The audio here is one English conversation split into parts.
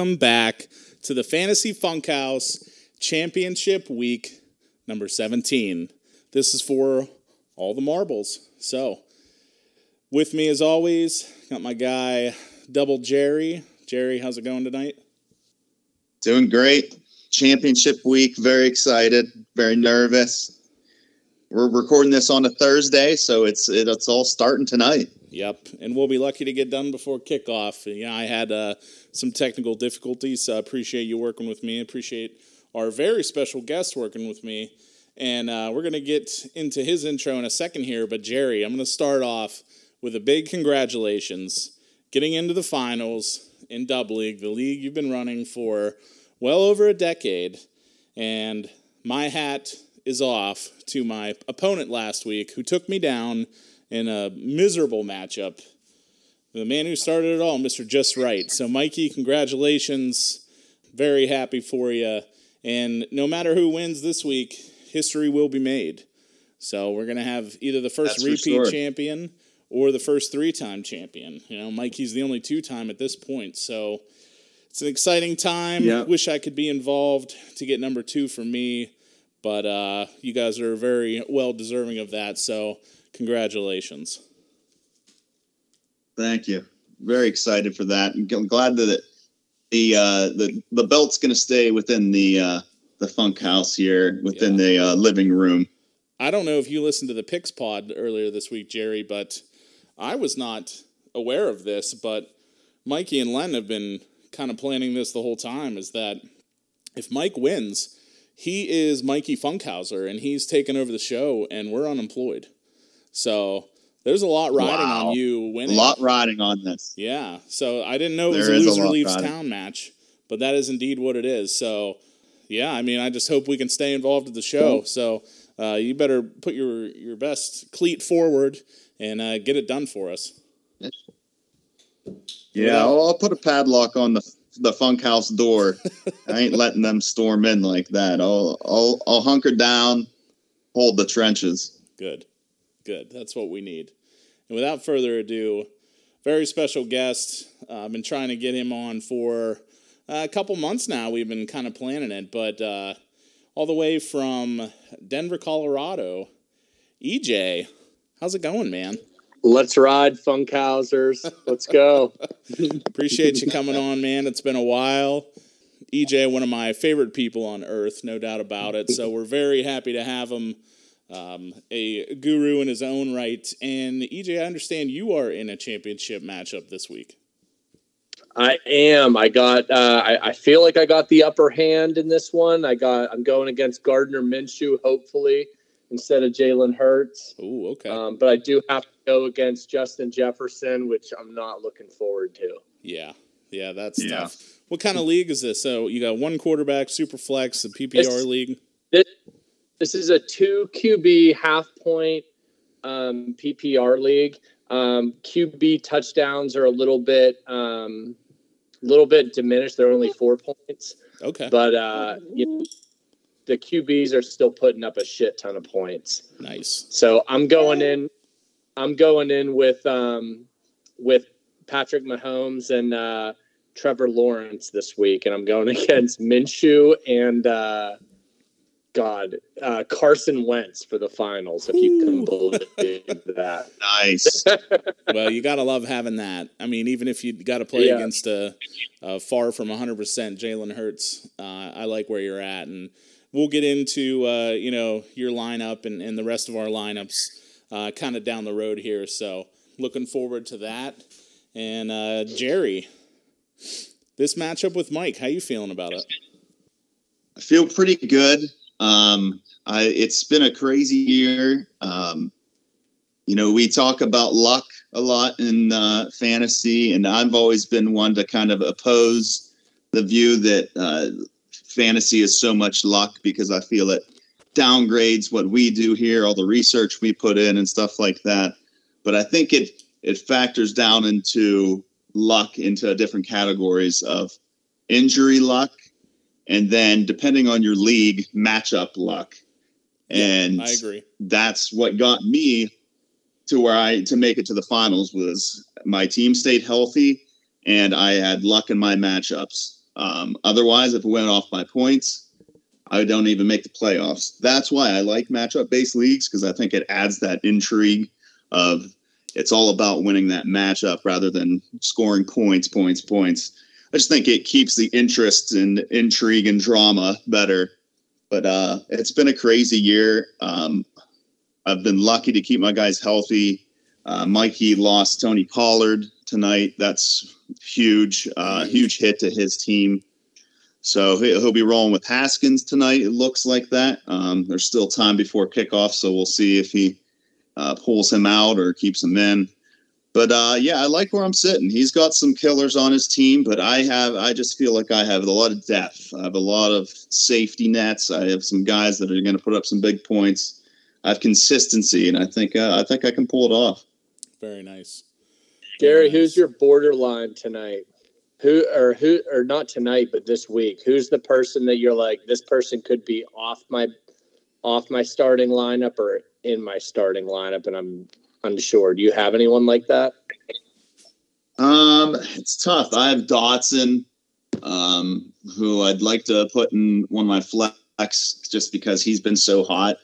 Welcome back to the Fantasy Funkhaus Championship Week number 17. This is for all the marbles. So, with me as always, got my guy Double Jerry. Jerry, how's it going tonight? Doing great. Championship week. Very excited. Very nervous. We're recording this on a Thursday, so it's it's all starting tonight. Yep, and we'll be lucky to get done before kickoff. Yeah, I had uh, some technical difficulties. So I appreciate you working with me. Appreciate our very special guest working with me. And uh, we're going to get into his intro in a second here. But Jerry, I'm going to start off with a big congratulations getting into the finals in Dub League, the league you've been running for well over a decade. And my hat is off to my opponent last week who took me down in a miserable matchup. The man who started it all, Mr. Just Right. So, Mikey, congratulations. Very happy for you. And no matter who wins this week, history will be made. So, we're going to have either the first That's repeat sure. champion or the first three time champion. You know, Mikey's the only two time at this point. So, it's an exciting time. Yeah. Wish I could be involved to get number two for me, but uh, you guys are very well deserving of that. So, congratulations. Thank you. Very excited for that. I'm glad that it, the uh, the the belt's going to stay within the uh, the funk house here, within the uh, living room. I don't know if you listened to the Pix Pod earlier this week, Jerry, but I was not aware of this. But Mikey and Len have been kind of planning this the whole time. Is that if Mike wins, he is Mikey Funkhauser, and he's taken over the show, and we're unemployed. So there's a lot riding Wow. on you winning. A lot riding on this. Yeah. So I didn't know it was There a loser leaves riding. town match, but that is indeed what it is. So yeah, I mean, I just hope we can stay involved with the show. So uh, you better put your your best cleat forward and uh, get it done for us. Yeah, I'll, I'll put a padlock on the the funk house door. I ain't letting them storm in like that. I'll I'll I'll hunker down, hold the trenches. Good, good. That's what we need. And without further ado, very special guest. Uh, I've been trying to get him on for uh, a couple months now. We've been kind of planning it, but uh, all the way from Denver, Colorado, EJ. How's it going, man? Let's ride, Funkhausers. Let's go. Appreciate you coming on, man. It's been a while. EJ, one of my favorite people on earth, no doubt about it. So we're very happy to have him, um, a guru in his own right. And EJ, I understand you are in a championship matchup this week. I am. I got. Uh, I, I feel like I got the upper hand in this one. I got. I'm going against Gardner Minshew, hopefully, instead of Jalen Hurts. Oh, okay. Um, but I do have to go against Justin Jefferson, which I'm not looking forward to. yeah, yeah, that's Yeah. tough. What kind of league is this? So you got one quarterback, super flex, the PPR It's- league. This, this is a two QB half point um, PPR league. Um, QB touchdowns are a little bit, um, little bit diminished. They're only four points, Okay, but uh, you know, the QBs are still putting up a shit ton of points. nice. So I'm going in. I'm going in with um, with Patrick Mahomes and uh, Trevor Lawrence this week, and I'm going against Minshew and uh, God uh, Carson Wentz for the finals. If you can believe that. Nice. well, you gotta love having that. I mean, even if you got to play Yeah. against a, a far from 100 percent Jalen Hurts, uh, I like where you're at, and we'll get into uh, you know your lineup and, and the rest of our lineups uh, kind of down the road here. So looking forward to that. And uh, Jerry, this matchup with Mike, how you feeling about it? I feel pretty good. Um, I, it's been a crazy year. Um, you know, we talk about luck a lot in uh, fantasy, and I've always been one to kind of oppose the view that uh, fantasy is so much luck because I feel it downgrades what we do here, all the research we put in, and stuff like that. But I think it it factors down into luck into different categories of injury luck, and then depending on your league, matchup luck. And yeah, I agree. That's what got me to where I to make it to the finals was my team stayed healthy and I had luck in my matchups. Um, otherwise, if it went off my points, I don't even make the playoffs. That's why I like matchup based leagues because I think it adds that intrigue of it's all about winning that matchup rather than scoring points, points, points. I just think it keeps the interest and intrigue and drama better. But uh, it's been a crazy year. Um, I've been lucky to keep my guys healthy. Uh, Mikey lost Tony Pollard tonight. That's huge, uh, huge hit to his team. So he'll be rolling with Haskins tonight. It looks like that. Um, there's still time before kickoff, so we'll see if he uh, pulls him out or keeps him in. But uh, yeah, I like where I'm sitting. He's got some killers on his team, but I have I just feel like I have a lot of depth. I have a lot of safety nets. I have some guys that are going to put up some big points. I have consistency, and I think uh, I think I can pull it off. Very nice. Gary, Very nice. who's your borderline tonight? Who or who or not tonight, but this week? Who's the person that you're like this person could be off my off my starting lineup or in my starting lineup, and I'm unsure. Do you have anyone like that? Um, it's tough. I have Dotson, um, who I'd like to put in one of my flex just because he's been so hot,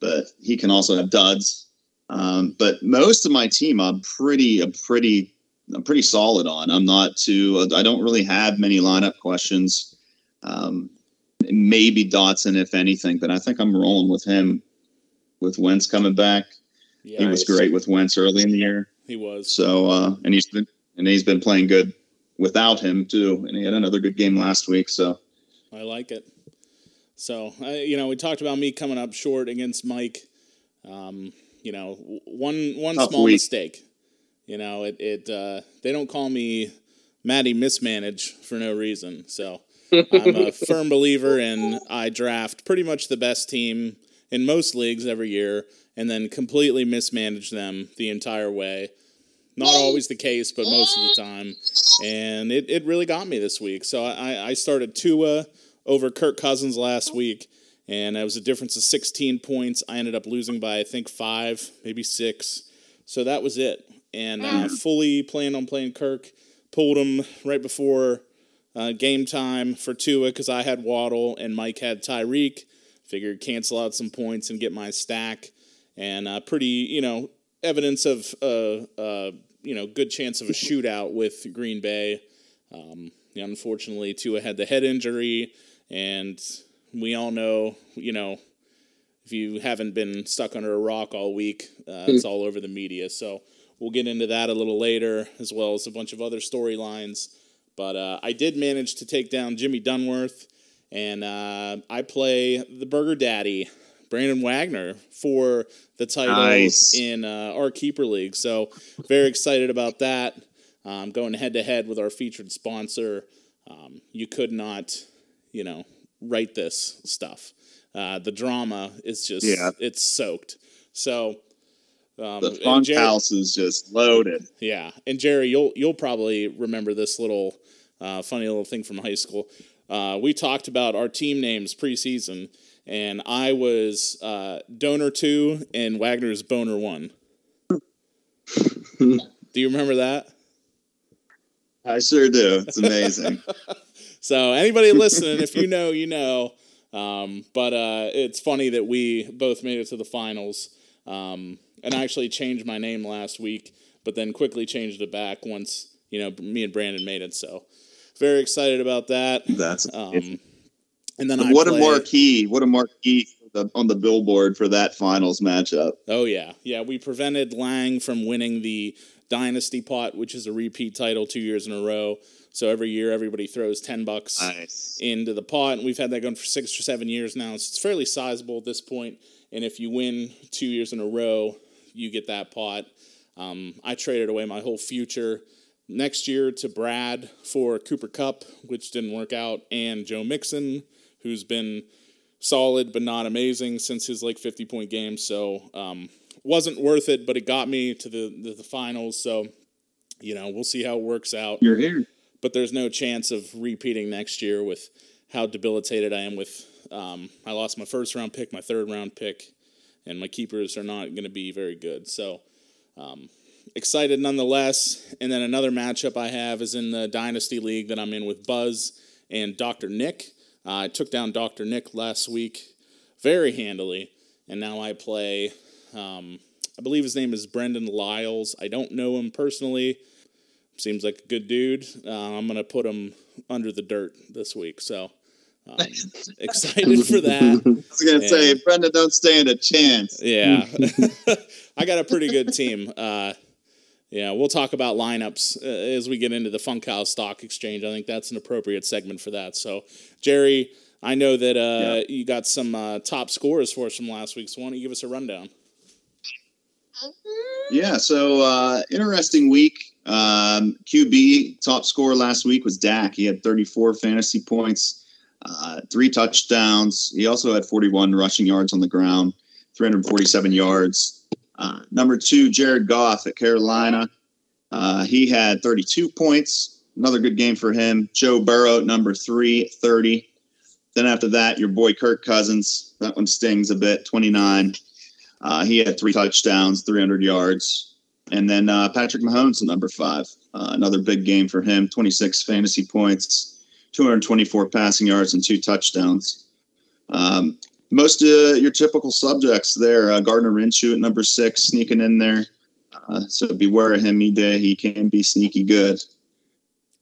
but he can also have duds. Um, but most of my team, I'm pretty, I'm pretty, I'm pretty solid on. I'm not too. I don't really have many lineup questions. Um, maybe Dotson, if anything, but I think I'm rolling with him. With Wentz coming back, yeah, he was great with Wentz early in the year. He was. So, uh, and he's been and he's been playing good without him too, and he had another good game last week. So, I like it. So, uh, you know, we talked about me coming up short against Mike. Um, you know, one one Tough small week. mistake. You know, it it uh, they don't call me Maddie mismanage for no reason. So I'm a firm believer in I draft pretty much the best team in most leagues every year and then completely mismanage them the entire way. Not always the case, but most of the time. And it, it really got me this week. So I, I started Tua over Kirk Cousins last week and it was a difference of 16 points. I ended up losing by I think five, maybe six. So that was it, and uh, fully planned on playing Kirk. Pulled him right before uh, game time for Tua because I had Waddle and Mike had Tyreek. Figured cancel out some points and get my stack, and uh, pretty you know evidence of uh, uh, you know good chance of a shootout with Green Bay. Um, unfortunately, Tua had the head injury and we all know, you know, if you haven't been stuck under a rock all week, uh, it's all over the media. So we'll get into that a little later, as well as a bunch of other storylines. But uh, I did manage to take down Jimmy Dunworth, and uh, I play the Burger Daddy, Brandon Wagner, for the title nice. in uh, our keeper league. So very excited about that. Um, going head to head with our featured sponsor. Um, you could not, you know, write this stuff. Uh, the drama is just yeah. it's soaked. So um, the funk Jerry, house is just loaded. Yeah, and Jerry, you'll you'll probably remember this little uh, funny little thing from high school. Uh, we talked about our team names preseason, and I was uh, Donor Two and Wagner's Boner One. do you remember that? I sure do. It's amazing. So anybody listening, if you know, you know. Um, but uh, it's funny that we both made it to the finals. Um, and I actually changed my name last week, but then quickly changed it back once you know me and Brandon made it. So very excited about that. That's um, and then what play, a marquee! What a marquee on the billboard for that finals matchup. Oh yeah, yeah. We prevented Lang from winning the Dynasty pot, which is a repeat title two years in a row. So every year, everybody throws ten bucks nice. into the pot, and we've had that going for six or seven years now. So it's fairly sizable at this point. And if you win two years in a row, you get that pot. Um, I traded away my whole future next year to Brad for Cooper Kupp, which didn't work out, and Joe Mixon, who's been solid but not amazing since his like 50 point game. So um, wasn't worth it, but it got me to the, the, the finals. So you know we'll see how it works out. You're here. but there's no chance of repeating next year with how debilitated I am with. Um, I lost my first round pick, my third round pick, and my keepers are not going to be very good. So um, excited nonetheless. And then another matchup I have is in the Dynasty League that I'm in with Buzz and Dr. Nick. Uh, I took down Dr. Nick last week very handily, and now I play. Um, I believe his name is Brendan Lyles. I don't know him personally. Seems like a good dude. Uh, I'm gonna put him under the dirt this week. So um, excited for that. I was gonna say, And- Brenda, don't stand a chance. Yeah, I got a pretty good team. Uh, yeah, we'll talk about lineups uh, as we get into the Funkhaus Stock Exchange. I think that's an appropriate segment for that. So, Jerry, I know that uh, you got some uh, top scores for us from last week. So, why don't you give us a rundown? Yeah, so uh, interesting week. Um, QB top scorer last week was Dak. He had 34 fantasy points, uh, three touchdowns. He also had 41 rushing yards on the ground, 347 yards. Uh, number two, Jared Goff at Carolina. Uh, he had 32 points. Another good game for him. Joe Burrow number three, 30. Then after that, your boy Kirk Cousins. That one stings a bit, 29. Uh, he had three touchdowns, 300 yards. And then uh, Patrick Mahomes number five. Uh, another big game for him 26 fantasy points, 224 passing yards, and two touchdowns. Um, most uh, your typical subjects there. Uh, Gardner Minshew at number six, sneaking in there. Uh, so beware of him. He, did, he can be sneaky good.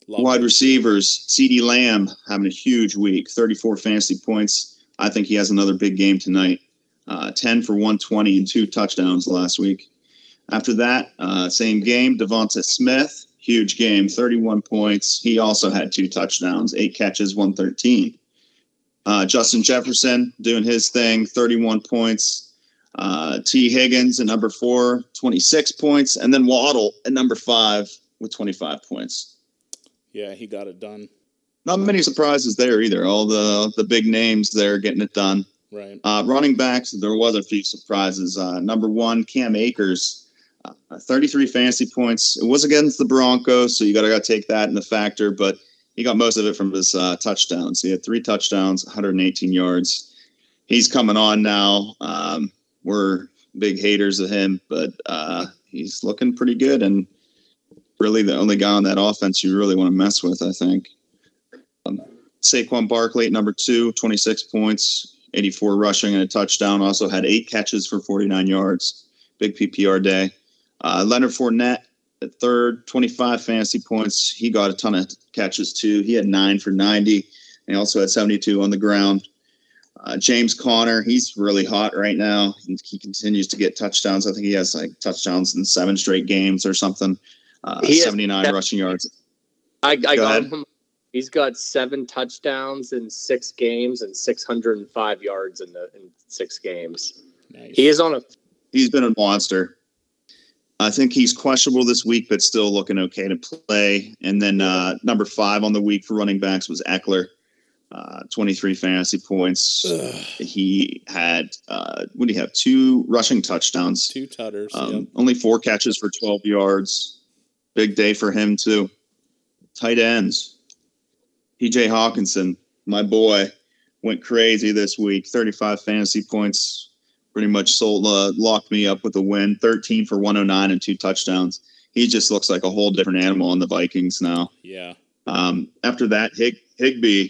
Love Wide it. receivers, CeeDee Lamb having a huge week, 34 fantasy points. I think he has another big game tonight. Uh, 10 for 120 and two touchdowns last week. After that, uh, same game, Devonta Smith, huge game, 31 points. He also had two touchdowns, eight catches, 113. Uh, Justin Jefferson doing his thing, 31 points. Uh, Tee Higgins at number four, 26 points. And then Waddle at number five with 25 points Yeah, he got it done. not many surprises there either. All the the big names there getting it done. Right. Uh, running backs, there was a few surprises. Uh, number one, Cam Akers, uh, 33 fantasy points. It was against the Broncos, so you got to take that in the factor. But he got most of it from his uh, touchdowns. He had three touchdowns, 118 yards. He's coming on now. Um, we're big haters of him, but uh, he's looking pretty good and really the only guy on that offense you really want to mess with, I think. Um, Saquon Barkley at number two, 26 points, 84 rushing and a touchdown. Also had eight catches for 49 yards. Big PPR day. Uh, Leonard Fournette at third, 25 fantasy points. He got a ton of catches too. He had nine for 90. And he also had 72 on the ground. Uh, James Conner, he's really hot right now. He, he continues to get touchdowns. I think he has like touchdowns in seven straight games or something. Uh, He has- 79 rushing yards. I, I Go got ahead. him. He's got seven touchdowns in six games and 605 yards in the in six games. Nice. He is on a he's been a monster. I think he's questionable this week, but still looking okay to play. And then uh, number five on the week for running backs was Ekeler, uh, 23 fantasy points. Ugh, He had, uh, what do you have? Two rushing touchdowns, two tutters. um, yep. only four catches for 12 yards. Big day for him, too. Tight ends. TJ Hockenson, my boy, went crazy this week. 35 fantasy points. Pretty much sold, uh, locked me up with a win. 13 for 109 and two touchdowns. He just looks like a whole different animal on the Vikings now. Yeah. Um, after that, Hig- Higbee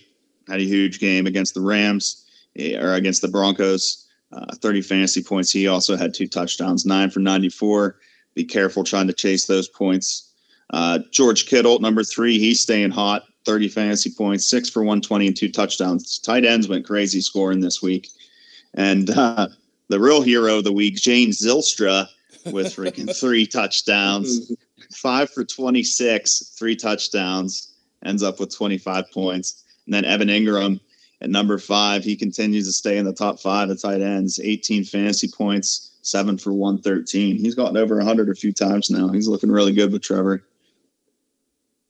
had a huge game against the Rams eh, or against the Broncos. Uh, 30 fantasy points. He also had two touchdowns, nine for 94. Be careful trying to chase those points. Uh, George Kittle, number three, he's staying hot. 30 fantasy points, six for 120 and two touchdowns. Tight ends went crazy scoring this week. And uh, the real hero of the week, James Zilstra, with freaking three touchdowns five for 26, three touchdowns, ends up with 25 points. And then Evan Engram at number five, he continues to stay in the top five at tight ends, 18 fantasy points, seven for 113. He's gotten over 100 a few times now. He's looking really good with Trevor.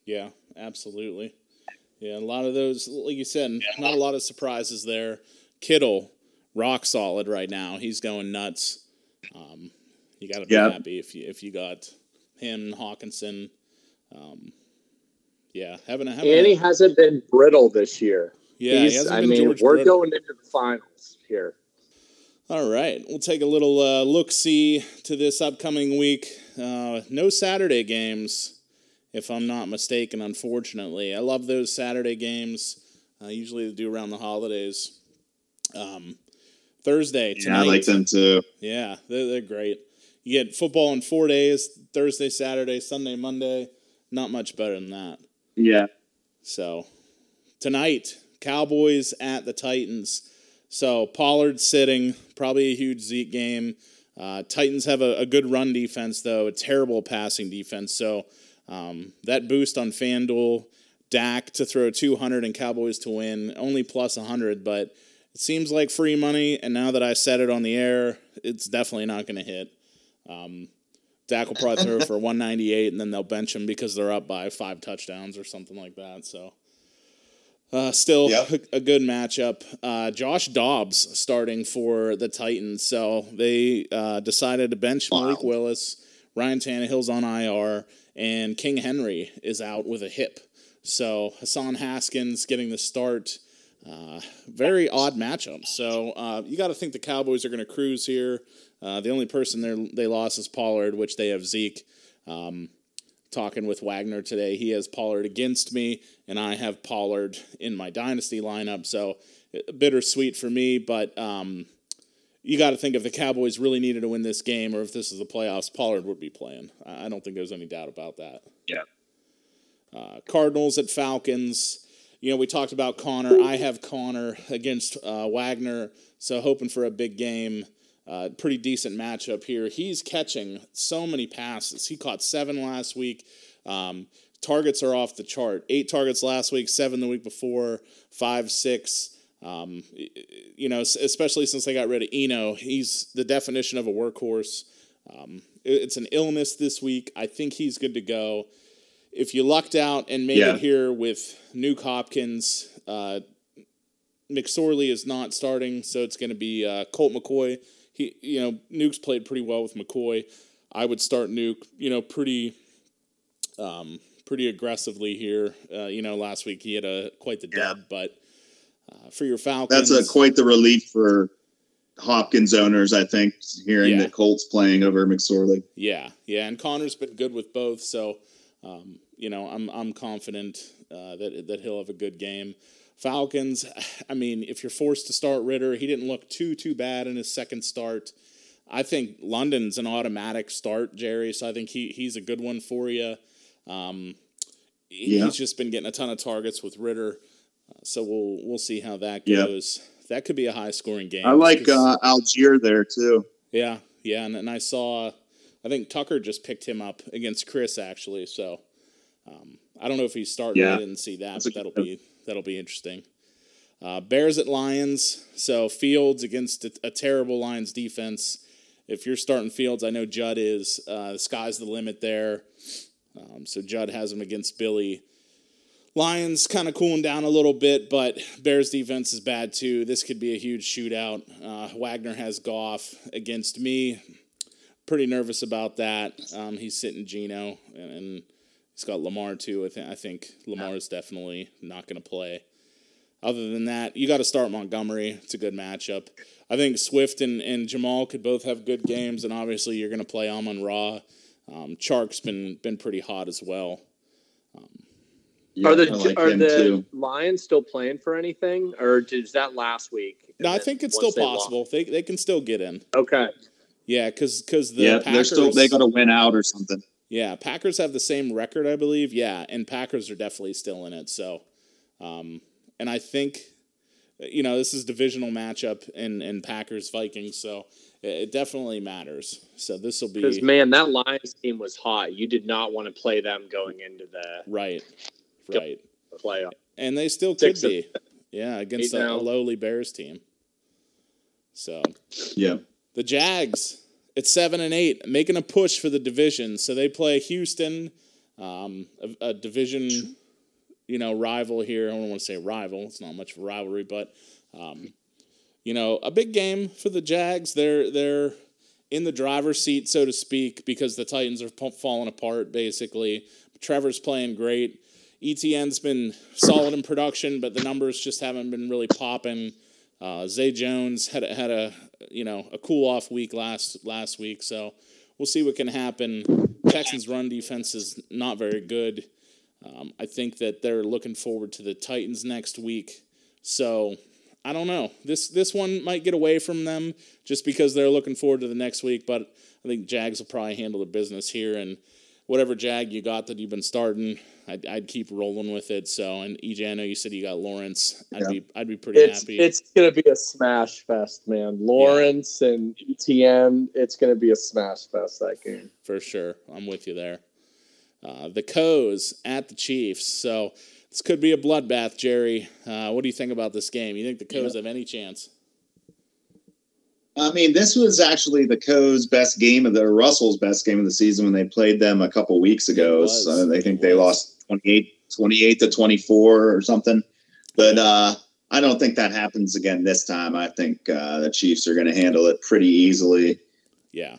Yeah, absolutely. Yeah, a lot of those, like you said, not a lot of surprises there. Kittle, rock solid right now. He's going nuts. Um, you got to be Yeah. happy if you if you got him, Hockenson. Um, yeah. Haven't haven't. And he hasn't been brittle this year. yeah, he He's, hasn't I mean, George we're Brittle. going into the finals here. All right, we'll take a little uh, look see to this upcoming week. Uh, no Saturday games, if I'm not mistaken. Unfortunately, I love those Saturday games. Uh, usually they do around the holidays. Um, Thursday Yeah. I like them too. Yeah, they're, they're great. You get football in four days: Thursday, Saturday, Sunday, Monday. Not much better than that. Yeah. So tonight, Cowboys at the Titans. So Pollard sitting, probably a huge Zeke game. Uh, Titans have a, a good run defense, though a terrible passing defense. So um, that boost on FanDuel, Dak to throw 200 and Cowboys to win, only plus 100, but it seems like free money. And now that I said it on the air, it's definitely not going to hit. Um, Dak will probably throw for 198, and then they'll bench him because they're up by five touchdowns or something like that. So, uh, still Yep. a, a good matchup. Uh, Josh Dobbs starting for the Titans. So they uh, decided to bench Wow. Malik Willis. Ryan Tannehill's on IR, and King Henry is out with a hip. So Hassan Haskins getting the start. Uh, very odd matchup. So uh, you got to think the Cowboys are going to cruise here. Uh, the only person they they lost is Pollard, which they have Zeke. Um, talking with Wagner today, he has Pollard against me, and I have Pollard in my dynasty lineup. So uh, bittersweet for me, but um, you got to think if the Cowboys really needed to win this game, or if this is the playoffs, Pollard would be playing. I I don't think there's any doubt about that. Yeah. Uh, Cardinals at Falcons. You know, we talked about Conner. I have Conner against uh, Wagner, so hoping for a big game. Uh, pretty decent matchup here. He's catching so many passes. He caught seven last week. Um, targets are off the chart. Eight targets last week, seven the week before, five, six. Um, you know, especially since they got rid of Eno, he's the definition of a workhorse. Um, it's an illness this week. I think he's good to go. If you lucked out and made Yeah. it here with Nuke Hopkins, uh, McSorley is not starting, so it's going to be uh, Colt McCoy. He, you know, Nuke's played pretty well with McCoy. I would start Nuke, you know, pretty, um, pretty aggressively here. Uh, you know, last week he had a quite the Yeah. dud, but uh, for your Falcons, That's a quite the relief for Hopkins owners, I think, hearing Yeah. that Colts playing over McSorley. Yeah, yeah, and Conner's been good with both, so um, you know I'm I'm confident uh, that that he'll have a good game. Falcons, I mean, if you're forced to start Ridder, he didn't look too too bad in his second start. I think London's an automatic start, Jerry. So I think he he's a good one for you. Um, Yeah. He's just been getting a ton of targets with Ridder, uh, so we'll we'll see how that goes. That could be a high scoring game. I like uh, Allgeier there too. yeah, yeah, and, and I saw, I think Tucker just picked him up against Chris actually. So um, I don't know if he's starting. Yeah. I didn't see that, That's but that'll be that'll be interesting. Uh, Bears at Lions. So Fields against a, a terrible Lions defense. If you're starting Fields, I know Judd is. Uh, the sky's the limit there. Um, so Judd has him against Billy. Lions kind of cooling down a little bit, but Bears defense is bad too. This could be a huge shootout. Uh, Wagner has Goff against me. Pretty nervous about that. Um, he's sitting Geno, and, and he's got Lamar too. I, think I think Lamar is definitely not going to play. Other than that, you got to start Montgomery. It's a good matchup. I think Swift and, and Jamal could both have good games, and obviously you're going to play Amon Ra. Um, Chark's been been pretty hot as well. Yeah, are the like are the too. Lions still playing for anything, or is that last week? No, I think it's still they lost- possible. They they can still get in. Okay, Yeah, because the yeah, Packers, they're still they got to win out or something. Yeah Packers have the same record, I believe. Yeah, and Packers are definitely still in it. So, um, and I think, you know, this is divisional matchup in in Packers Vikings, so it, it definitely matters. So this will be because be man, that Lions team was hot. You did not want to play them going into the right, Yep. right, playoff. and they still could Six of- be. Yeah, against Eight a, a lowly Bears team. So Yeah, The Jags at seven and eight, making a push for the division. So they play Houston, um, a, a division, you know, rival here. I don't want to say rival; it's not much of a rivalry, but um, you know, a big game for the Jags. They're they're in the driver's seat, so to speak, because the Titans are falling apart. Basically, Trevor's playing great. ETN's been solid in production, but the numbers just haven't been really popping. Uh, Zay Jones had a, had a you know a cool off week last last week, so we'll see what can happen. Texans' run defense is not very good. Um, I think that they're looking forward to the Titans next week, so I don't know. This this one might get away from them just because they're looking forward to the next week, but I think Jags will probably handle the business here and whatever Jag you got that you've been starting, I'd, I'd keep rolling with it. So, and EJ, I know you said you got Lawrence. I'd yeah. be I'd be pretty it's, happy. It's gonna be a smash fest, man. Lawrence yeah. and ETN. It's gonna be a smash fest that game for sure. I'm with you there. Uh, the Coes at the Chiefs. So this could be a bloodbath, Jerry. Uh, what do you think about this game? You think the Coes yeah. have any chance? I mean, this was actually the Co's best game of the Russell's best game of the season when they played them a couple weeks ago. So I think they lost 28, 28 to 24 or something. But uh, I don't think that happens again this time. I think uh, the Chiefs are going to handle it pretty easily. Yeah.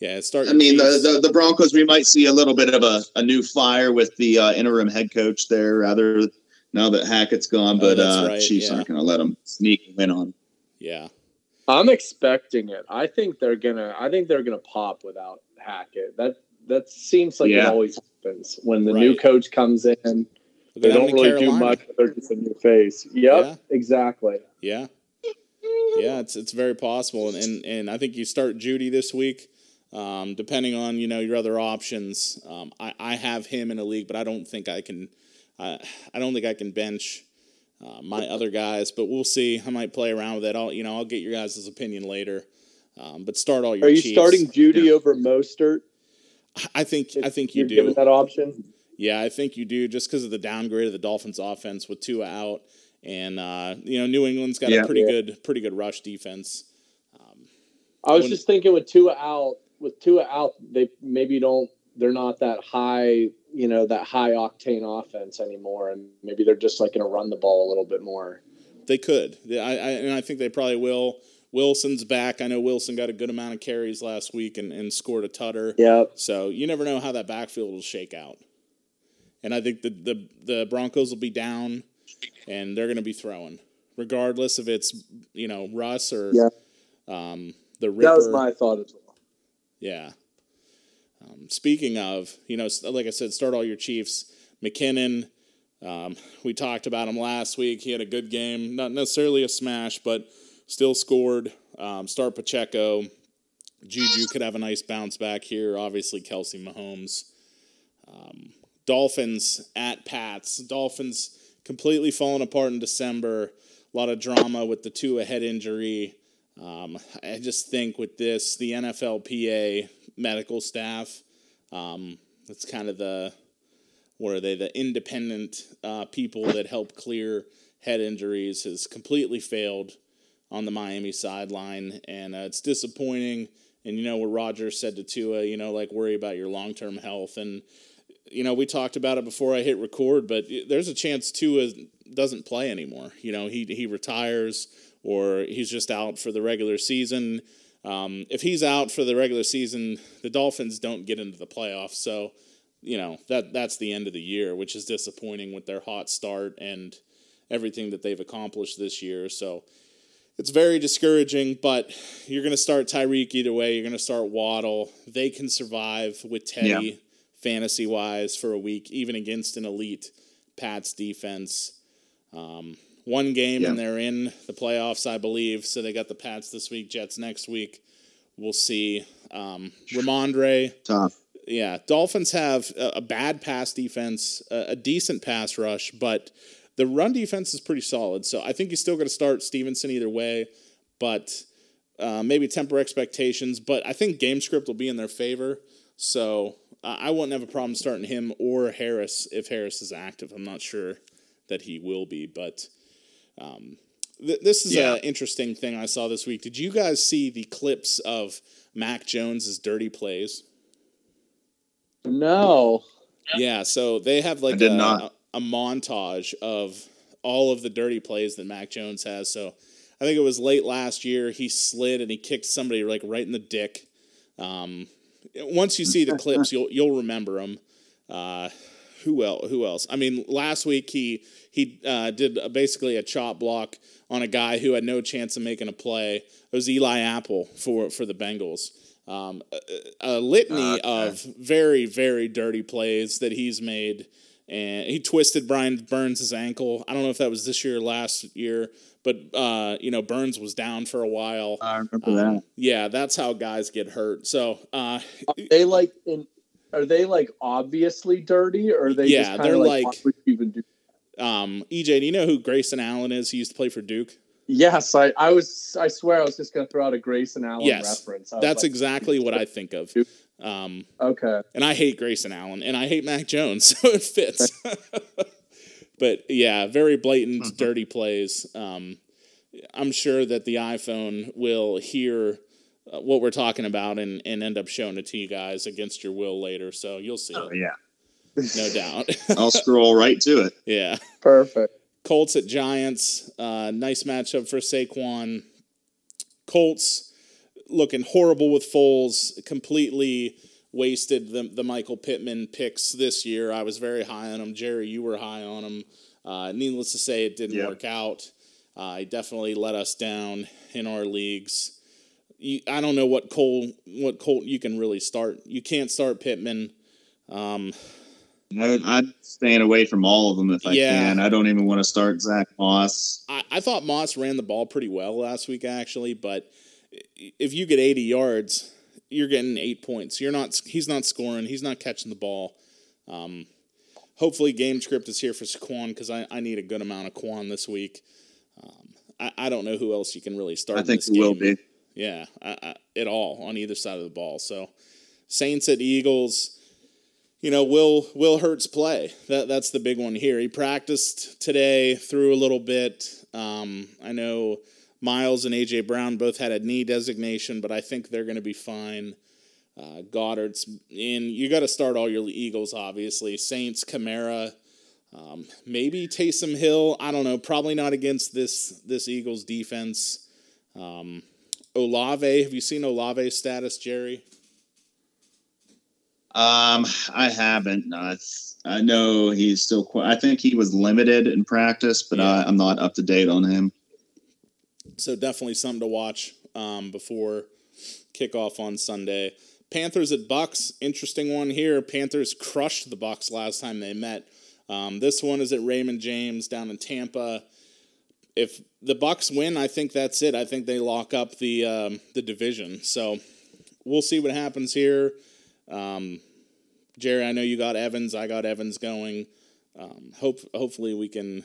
Yeah, it starts. I mean, the, the, the Broncos. We might see a little bit of a, a new fire with the uh, interim head coach there, rather now that Hackett's gone. Oh, but oh, uh, right. Chiefs yeah. aren't going to let them sneak win on. Yeah, I'm expecting it. I think they're gonna. I think they're gonna pop without Hackett. That that seems like yeah. it always happens when the right. new coach comes in. They don't really Carolina. do much. They're just in your face. Yep, yeah. exactly. Yeah, yeah. It's it's very possible, and, and and I think you start Jeudy this week. Um, depending on you know your other options, um, I I have him in a league, but I don't think I can. Uh, I don't think I can bench uh, my other guys, but we'll see. I might play around with it. I'll you know I'll get your guys' opinion later. Um, but start all your. Are you Chiefs. starting Jeudy yeah. over Mostert? I think I think you do. Given that option. Yeah, I think you do, just because of the downgrade of the Dolphins' offense with Tua out, and uh, you know New England's got yeah, a pretty yeah. good pretty good rush defense. Um, I was when, just thinking with Tua out, with Tua out, they maybe don't. They're not that high you know that high octane offense anymore, and maybe they're just like going to run the ball a little bit more. They could, I, I, and I think they probably will. Wilson's back. I know Wilson got a good amount of carries last week and, and scored a tutter. Yeah. So you never know how that backfield will shake out. And I think the the, the Broncos will be down, and they're going to be throwing, regardless if it's you know Russ or yeah. um, the Ripper. That was my thought as well. Yeah. Um, speaking of, you know, like I said, start all your Chiefs. McKinnon, um, we talked about him last week. He had a good game, not necessarily a smash, but still scored. Um, start Pacheco. Juju could have a nice bounce back here. Obviously, Kelce Mahomes. Um, Dolphins at Pats. Dolphins completely falling apart in December. A lot of drama with the Tua head injury. Um, I just think with this, the NFLPA medical staff, um, that's kind of the, what are they, the independent uh, people that help clear head injuries, has completely failed on the Miami sideline. And uh, it's disappointing. And, you know, what Roger said to Tua, you know, like worry about your long term health. And, you know, we talked about it before I hit record, but there's a chance Tua doesn't play anymore. You know, he, he retires or he's just out for the regular season. Um, if he's out for the regular season, the Dolphins don't get into the playoffs. So, you know, that that's the end of the year, which is disappointing with their hot start and everything that they've accomplished this year. So it's very discouraging, but you're going to start Tyreek either way. You're going to start Waddle. They can survive with Teddy yeah. fantasy wise for a week, even against an elite Pats defense. Um, one game yeah. and they're in the playoffs, I believe. So they got the Pats this week, Jets next week. We'll see. Um, Rhamondre. Tough. Yeah, Dolphins have a, a bad pass defense, a, a, decent pass rush, but the run defense is pretty solid. So I think you're still going to start Stevenson either way, but uh, maybe temper expectations. But I think game script will be in their favor. So uh, I wouldn't have a problem starting him or Harris if Harris is active. I'm not sure that he will be, but um, th- this is yeah. an interesting thing I saw this week. Did you guys see the clips of Mac Jones's dirty plays? No. Yeah, so they have like a, a, a, montage of all of the dirty plays that Mac Jones has. So I think it was late last year. He slid and he kicked somebody like right in the dick. Um, once you see the clips, you'll you'll remember them. Uh, who else? Who else? I mean, last week he he uh, did basically a chop block on a guy who had no chance of making a play. It was Eli Apple for for the Bengals. Um, a, a litany Okay. of very very dirty plays that he's made, and he twisted Brian Burns' ankle. I don't know if that was this year or last year, but uh, you know Burns was down for a while. I remember Um, that. yeah, that's how guys get hurt. So uh, they like in? Are they like obviously dirty, or are they Yeah, just kind they're of like, like- would you even do? um, EJ, do you know who Grayson Allen is? He used to play for Duke. Yes, I, I was. I swear, I was just going to throw out a Grayson Allen Yes, reference. That's like, exactly what I think of. Um, Okay. and I hate Grayson Allen, and I hate Mac Jones, so it fits. but yeah, very blatant, dirty plays. Um, I'm sure that the iPhone will hear uh, what we're talking about and, and end up showing it to you guys against your will later. So you'll see Oh it, yeah, no doubt. I'll scroll right to it. yeah. Perfect. Colts at Giants. Uh, nice matchup for Saquon. Colts looking horrible with Foles. Completely wasted the, the Michael Pittman picks this year. I was very high on him. Jerry, you were high on him. Uh, needless to say, it didn't Yep. work out. Uh, he definitely let us down in our leagues. You, I don't know what Cole what Colt you can really start. You can't start Pittman. Um, I, I'm staying away from all of them if I Yeah. can. I don't even want to start Zach Moss. I, I thought Moss ran the ball pretty well last week, actually. But if you get 80 yards, you're getting eight points. You're not. He's not scoring. He's not catching the ball. Um, hopefully, game script is here for Saquon because I, I need a good amount of Quan this week. Um, I, I don't know who else you can really start. I think it will be. Yeah, I, I, at all on either side of the ball. So, Saints at Eagles. You know, will Will Hurts play? That that's the big one here. He practiced today, threw a little bit. Um, I know Miles and AJ Brown both had a knee designation, but I think they're going to be fine. Uh, Goedert's in. You got to start all your Eagles, obviously. Saints, Kamara, um, maybe Taysom Hill. I don't know. Probably not against this this Eagles defense. Um, Olave, have you seen Olave's status, Jerry? Um, I haven't. It's- I know he's still. Qu- I think he was limited in practice, but Yeah. I, I'm not up to date on him. So definitely something to watch um, before kickoff on Sunday. Panthers at Bucks, interesting one here. Panthers crushed the Bucks last time they met. Um, this one is at Raymond James down in Tampa. If the Bucks win, I think that's it. I think they lock up the um, the division. So we'll see what happens here. Um, Jerry, I know you got Evans. I got Evans going. Um, hope hopefully we can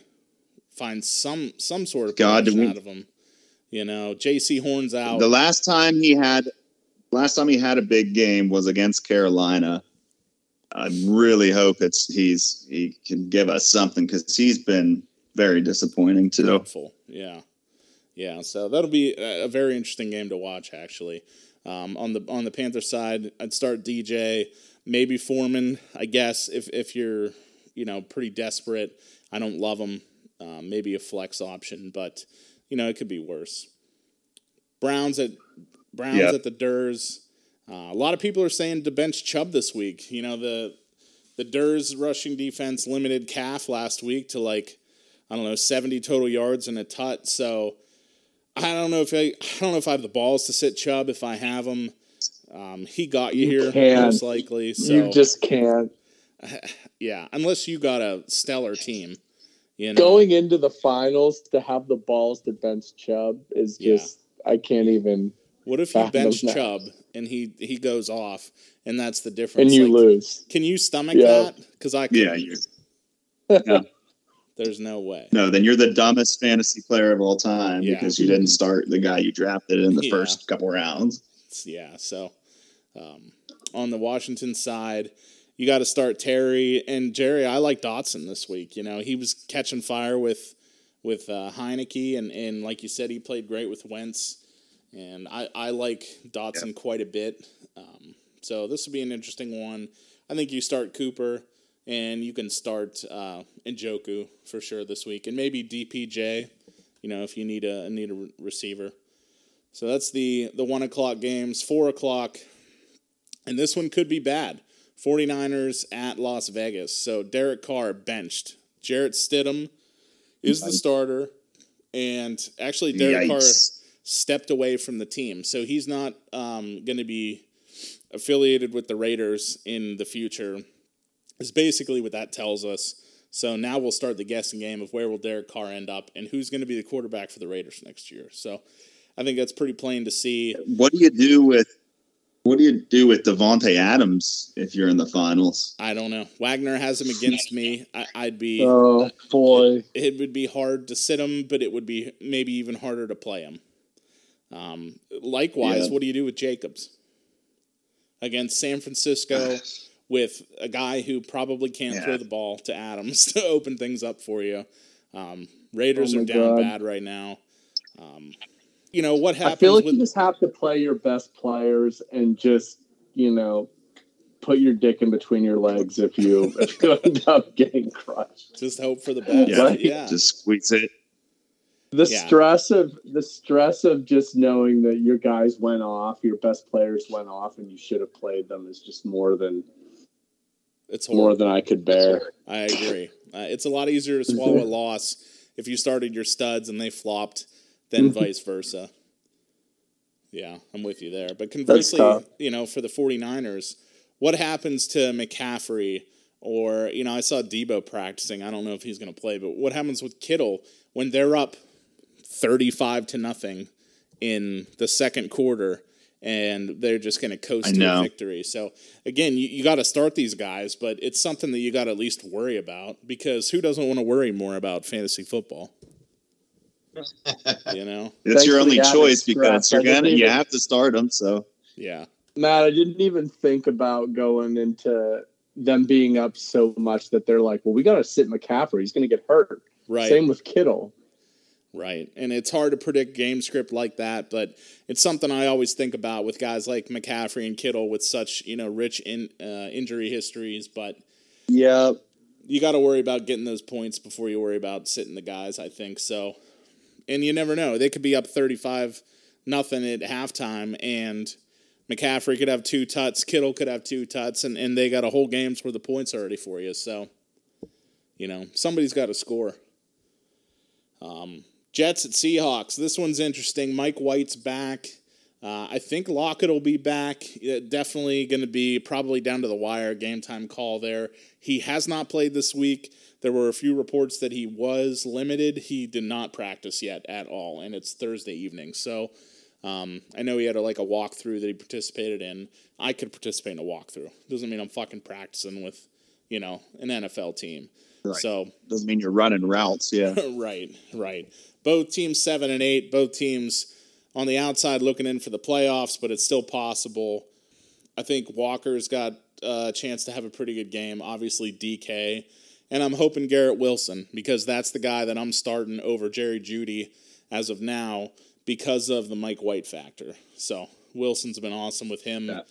find some some sort of God, we- out of him. You know, Jaycee Horn's out. The last time he had, last time he had a big game was against Carolina. I really hope it's he's he can give us something because he's been very disappointing too. Yeah, yeah. So that'll be a, very interesting game to watch. Actually, um, on the on the Panther side, I'd start DJ, maybe Foreman. I guess if if you're you know pretty desperate, I don't love him. Um, maybe a flex option, but you know it could be worse. Browns at Browns Yeah. at the Durs. Uh, a lot of people are saying to bench Chubb this week. You know the the Durs rushing defense limited Calf last week to like I don't know, 70 total yards and a tut. So I don't know if I, I don't know if I have the balls to sit Chubb if I have him. Um, he got you, You here can't. most likely. So you just can't. yeah, unless you got a stellar team, you know. Going into the finals to have the balls to bench Chubb is Yeah. just. I can't even. what if you bench that. Chubb and he he goes off and that's the difference? And you Like, lose. Can you stomach Yeah. that? Because I Yeah, couldn't. you're, There's no way. no, then you're the dumbest fantasy player of all time Yeah. because you didn't start the guy you drafted in the Yeah. first couple rounds. yeah. So um, on the Washington side, you got to start Terry and Jerry. I like Dotson this week. You know, he was catching fire with with uh, Heinicke, and and like you said, he played great with Wentz. And I I like Dotson quite a bit. Um, so this will be an interesting one. I think you start Cooper. And you can start uh, Njoku for sure this week, and maybe DPJ. You know, if you need a need a re- receiver. So that's the the one o'clock games. Four o'clock, and this one could be bad. 49ers at Las Vegas. So Derek Carr benched. Jarrett Stidham is the starter. And actually, Derek Carr stepped away from the team. So he's not um, going to be affiliated with the Raiders in the future, is basically what that tells us. So now we'll start the guessing game of where will Derek Carr end up and who's going to be the quarterback for the Raiders next year. So I think that's pretty plain to see. What do you do with what do you do with Davante Adams if you're in the finals? I don't know. Wagner has him against me. I, I'd be. Oh boy. it would be hard to sit him, but it would be maybe even harder to play him. Um, likewise, Yeah. what do you do with Jacobs against San Francisco with a guy who probably can't Yeah. throw the ball to Adams to open things up for you? Um, Raiders Oh are down God. bad right now. Um, you know what happens? I feel like with you just have to play your best players and just, you know, put your dick in between your legs if you if you end up getting crushed. just hope for the best. Yeah. yeah. Just squeeze it. The Yeah. stress of the stress of just knowing that your guys went off, your best players went off, and you should have played them is just more than it's horrible. more than I could bear. I agree. Uh, it's a lot easier to swallow a loss if you started your studs and they flopped than vice versa. Yeah, I'm with you there. But conversely, you know, for the 49ers, what happens to McCaffrey or, you know, I saw Deebo practicing. I don't know if he's going to play, but what happens with Kittle when they're up 35 to nothing in the second quarter and they're just going to coast to victory. So again, you, you got to start these guys, but it's something that you got to at least worry about because who doesn't want to worry more about fantasy football? you know? It's Thanks your only choice because you're gonna you have to start them. So Yeah. Matt, I didn't even think about going into them being up so much that they're like, well, we got to sit McCaffrey. He's going to get hurt. Right. Same with Kittle. Right. And it's hard to predict game script like that, but it's something I always think about with guys like McCaffrey and Kittle with such, you know, rich in, uh, injury histories, but Yeah. you got to worry about getting those points before you worry about sitting the guys, I think. So, and you never know. They could be up 35 nothing at halftime and McCaffrey could have two tuts, Kittle could have two tuts and and they got a whole game's worth of points already for you. So, you know, somebody's got to score. Um, Jets at Seahawks. This one's interesting. Mike White's back. Uh, I think Lockett will be back. Definitely going to be probably down to the wire game time call there. He has not played this week. There were a few reports that he was limited. He did not practice yet at all, and it's Thursday evening. So um, I know he had a, like a walkthrough that he participated in. I could participate in a walkthrough. Doesn't mean I'm fucking practicing with, you know, an NFL team. Right. So doesn't mean you're running routes. Yeah. right, right. Both teams seven and eight. Both teams on the outside looking in for the playoffs, but it's still possible. I think Walker's got a chance to have a pretty good game. Obviously, DK, and I'm hoping Garrett Wilson because that's the guy that I'm starting over Jerry Jeudy as of now because of the Mike White factor. So Wilson's been awesome with him. Yeah.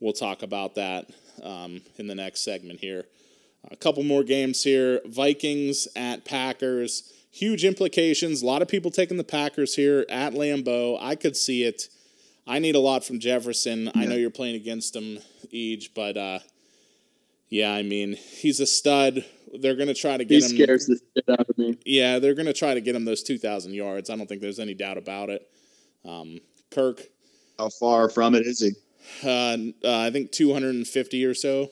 We'll talk about that um, in the next segment here. A couple more games here. Vikings at Packers. Huge implications. A lot of people taking the Packers here at Lambeau. I could see it. I need a lot from Jefferson. I know you're playing against him, Eej, but uh, yeah, I mean, he's a stud. They're going to try to He get him. scares the shit out of me. Yeah, they're going to try to get him those 2,000 yards. I don't think there's any doubt about it. Um, Kirk, How far from it is he? uh, uh, I think 250 or so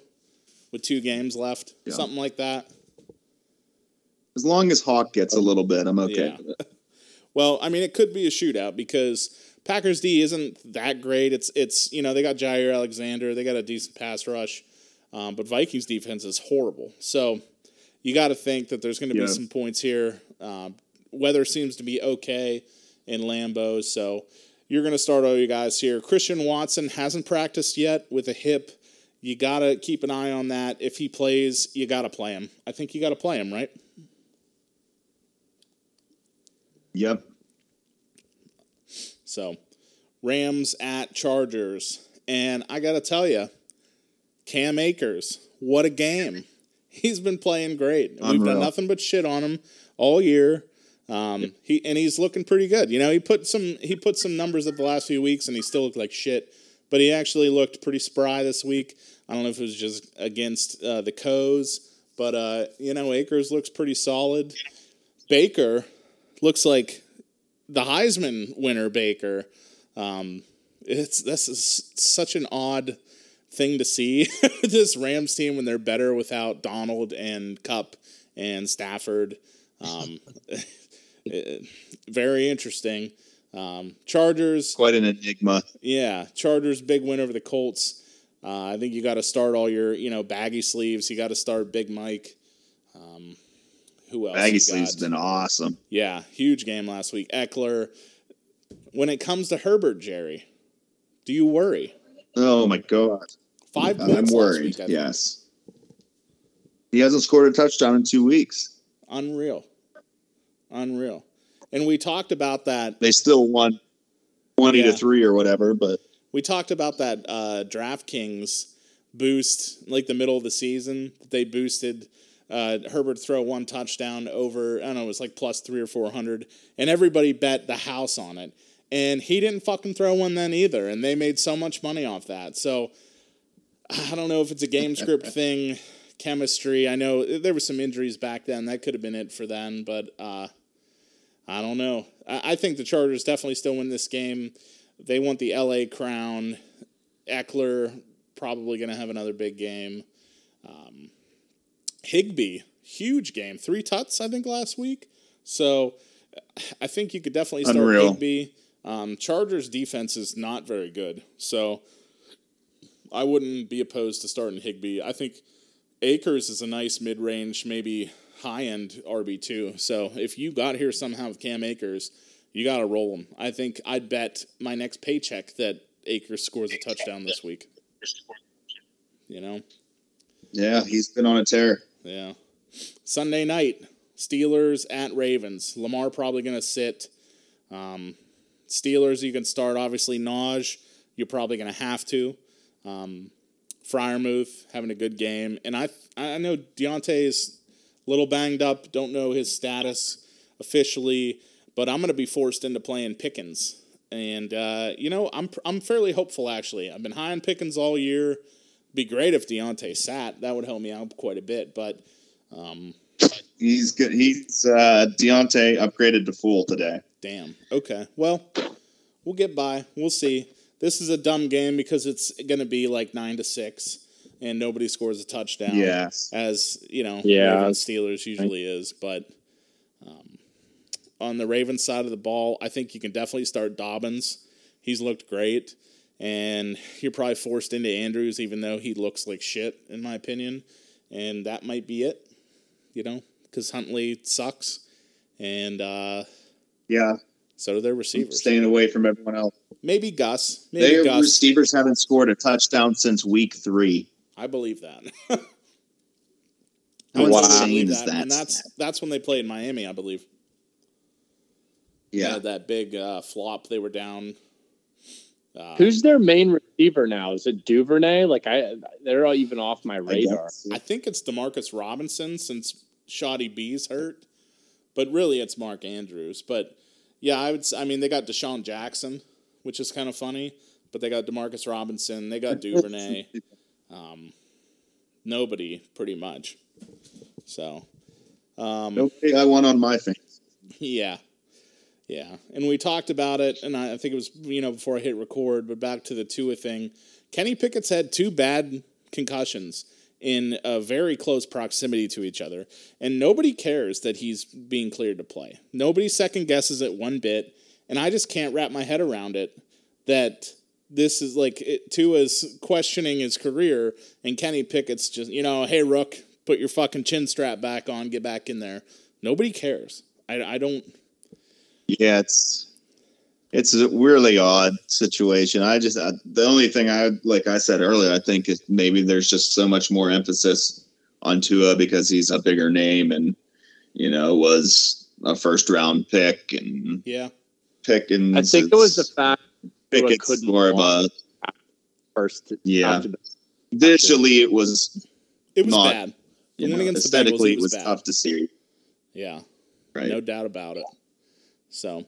with two games left, Yeah. something like that. As long as Hawk gets a little bit, I'm okay. Yeah. Well, I mean, it could be a shootout because Packers D isn't that great. It's it's you know they got Jaire Alexander, they got a decent pass rush, um, but Vikings defense is horrible. So you got to think that there's going to Yeah. be some points here. Um, weather seems to be okay in Lambeau, so you're going to start all you guys here. Christian Watson hasn't practiced yet with a hip. You got to keep an eye on that. If he plays, you got to play him. I think you got to play him, right? Yep. So, Rams at Chargers. And I got to tell you, Cam Akers, what a game. He's been playing great. We've done nothing but shit on him all year. Um, he and he's looking pretty good. You know, he put some he put some numbers up the last few weeks and he still looked like shit. but he actually looked pretty spry this week. I don't know if it was just against uh, the Coes, but uh, you know Akers looks pretty solid. Baker looks like the Heisman winner. Baker, um, it's this is such an odd thing to see this Rams team when they're better without Donald and Kupp and Stafford. Um, it, very interesting. Um, Chargers, Quite an enigma. yeah, Chargers big win over the Colts. Uh, I think you got to start all your you know baggy sleeves. You got to start Big Mike. Who else? Baggy you sleeves has been awesome. Yeah, huge game last week. Ekeler. When it comes to Herbert, Jerry, do you worry? Oh my god. Five I'm worried. week. Yes. He hasn't scored a touchdown in two weeks. Unreal. Unreal. And we talked about that. They still won twenty Yeah. to three or whatever, but We talked about that uh, DraftKings boost, like the middle of the season. That they boosted uh, Herbert throw one touchdown over. I don't know, it was like plus three or four hundred, and everybody bet the house on it. And he didn't fucking throw one then either, and they made so much money off that. So I don't know if it's a game script thing, chemistry. I know there were some injuries back then. That could have been it for then, but uh, I don't know. I, I think the Chargers definitely still win this game. They want the LA crown. Ekeler probably going to have another big game. Um, Higbee, huge game. Three tuts, I think, last week. So I think you could definitely start Unreal. Higbee. Um, Chargers defense is not very good. So I wouldn't be opposed to starting Higbee. I think Akers is a nice mid range, maybe high end RB2. So if you got here somehow with Cam Akers, you got to roll him. I think I'd bet my next paycheck that Akers scores a touchdown this week. You know? yeah, he's been on a tear. Yeah. Sunday night, Steelers at Ravens. Lamar probably going to sit. Um, Steelers, you can start. Obviously, Naj, you're probably going to have to. Um, Freiermuth having a good game, and I I know Diontae's a little banged up. Don't know his status officially, but I'm going to be forced into playing Pickens, and uh, you know I'm I'm fairly hopeful actually. I've been high on Pickens all year. Be great if Diontae sat. That would help me out quite a bit, but um, He's good. He's uh, Diontae upgraded to full today. Damn. Okay. Well, we'll get by. We'll see. This is a dumb game because it's going to be like nine to six, and nobody scores a touchdown. Yeah. As you know, Yeah. Ravens Steelers usually is. But um, on the Ravens side of the ball, I think you can definitely start Dobbins. He's looked great, and you're probably forced into Andrews, even though he looks like shit, in my opinion. And that might be it. You know, because Huntley sucks, and uh, Yeah, so do their receivers. staying away from everyone else. Maybe Gus. Maybe Their Gus. receivers haven't scored a touchdown since week three. I believe that. How insane is that? And that's that's when they played Miami, I believe. Yeah. that big uh, flop. They were down. Uh, Who's their main receiver now? Is it Duvernay? Like I, they're all even off my radar. guess. I think it's Demarcus Robinson since Shoddy B's hurt, but really it's Mark Andrews. But yeah, I would. s- I mean, they got DeSean Jackson, which is kind of funny. But they got Demarcus Robinson. They got Duvernay. Um, nobody, pretty much. So. Um, Nobody got one on my thing. Yeah. Yeah. And we talked about it, and I think it was, you know, before I hit record, but back to the Tua thing. Kenny Pickett's had two bad concussions in a very close proximity to each other, and nobody cares that he's being cleared to play. Nobody second guesses it one bit, and I just can't wrap my head around it that this is like it, Tua's questioning his career, and Kenny Pickett's just, you know, hey, Rook, put your fucking chin strap back on, get back in there. Nobody cares. I, I don't. Yeah, it's it's a really odd situation. I just I, the only thing I like I said earlier, I think is maybe there's just so much more emphasis on Tua because he's a bigger name and you know was a first round pick and Yeah. pick and I think it was the fact Tua Pickett's couldn't more of a first. Yeah. after visually it was It was Not, bad. you The one know, against the Bengals, aesthetically it it was was tough to see. Yeah. Right. No doubt about it. So,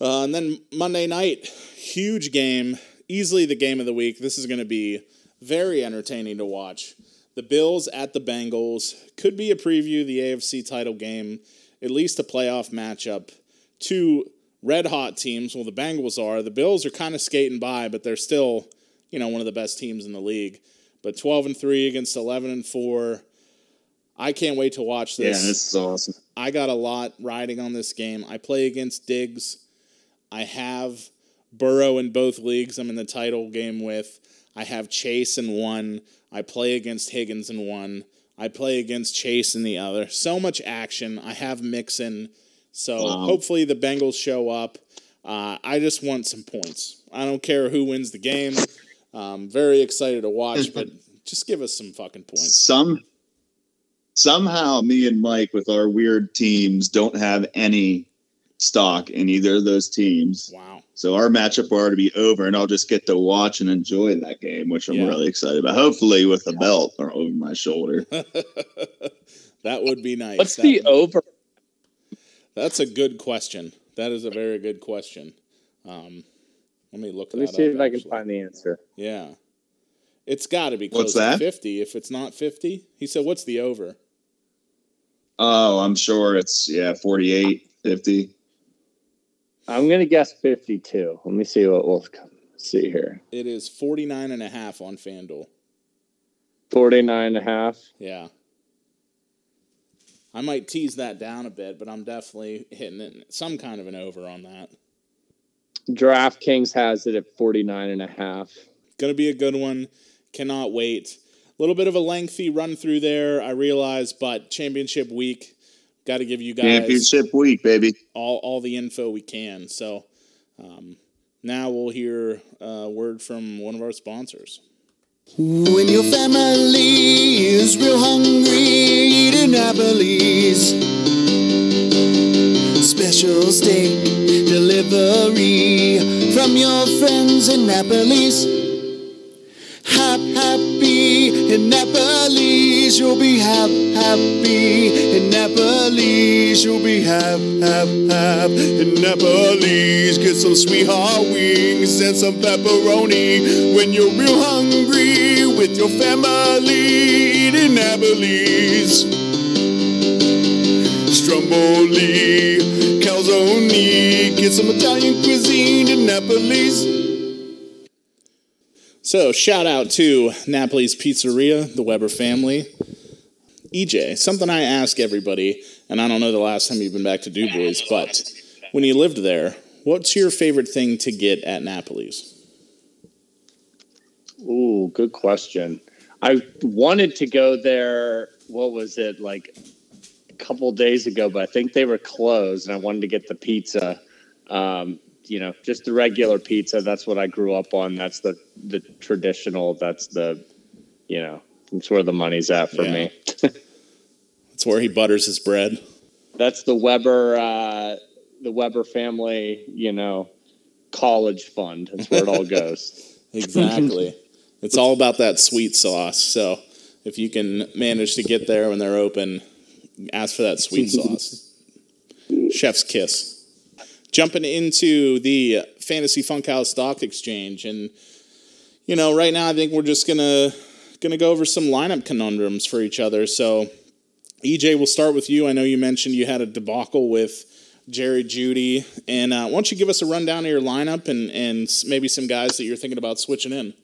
uh, and then Monday night, huge game easily the game of the week. This is going to be very entertaining to watch. The Bills at the Bengals could be a preview of the AFC title game, at least a playoff matchup. Two red hot teams. Well, the Bengals are. The Bills are kind of skating by, but they're still, you know, one of the best teams in the league. But 12 and 3 against 11 and 4. I can't wait to watch this. Yeah, this is awesome. I got a lot riding on this game. I play against Diggs. I have Burrow in both leagues. I'm in the title game with. I have Chase in one. I play against Higgins in one. I play against Chase in the other. So much action. I have Mixon. So Wow. hopefully the Bengals show up. Uh, I just want some points. I don't care who wins the game. Um, very excited to watch, but just give us some fucking points. Some somehow me and Mike with our weird teams don't have any stock in either of those teams. Wow. So our matchup will already be over, and I'll just get to watch and enjoy that game, which I'm Yeah. really excited about. Hopefully, with a belt or over my shoulder. that would be nice. What's That the would- over? That's a good question. That is a very good question. Um, let me look Let me see up, if I can find the answer. Yeah. It's got to be close What's to that? 50. If it's not 50, he said, what's the over? Oh, I'm sure it's yeah, 48, 50. I'm gonna guess 52. Let me see what we'll see here. It is 49 and a half on FanDuel. 49 and a half. Yeah. I might tease that down a bit, but I'm definitely hitting it some kind of an over on that. DraftKings has it at 49 and a half. Going to be a good one. Cannot wait. A little bit of a lengthy run through there, I realize, but championship week. Got to give you guys Championship week, baby. all, all the info we can. So um, now we'll hear a word from one of our sponsors. When your family is real hungry, eat Annapolis. Special steak delivery from your friends in Annapolis. Hap, happy in Annapolis, you'll be hap, happy in Annapolis, you'll be hap, hap, hap in Annapolis. Get some sweetheart wings and some pepperoni when you're real hungry with your family. Eat in Annapolis. Stromboli, calzone, get some Italian cuisine in Annapolis. So, shout out to Napoli's Pizzeria, the Weber family. EJ, something I ask everybody, and I don't know the last time you've been back to Du Bois, but when you lived there, what's your favorite thing to get at Napoli's? Ooh, good question. I wanted to go there. What was it like a couple days ago? But I think they were closed, and I wanted to get the pizza. Um, you know, just the regular pizza. That's what I grew up on. That's the the traditional. That's the, you know, that's where the money's at for Yeah. me. that's where he butters his bread. That's the Weber, uh, the Weber family. You know, college fund. That's where it all goes. Exactly. it's all about that sweet sauce. So, if you can manage to get there when they're open, ask for that sweet sauce. Chef's kiss. Jumping into the Fantasy Funkhaus Stock Exchange, and you know, right now I think we're just gonna gonna go over some lineup conundrums for each other. So, EJ, we'll start with you. I know you mentioned you had a debacle with Jerry Jeudy, and uh, why don't you give us a rundown of your lineup and and maybe some guys that you're thinking about switching in?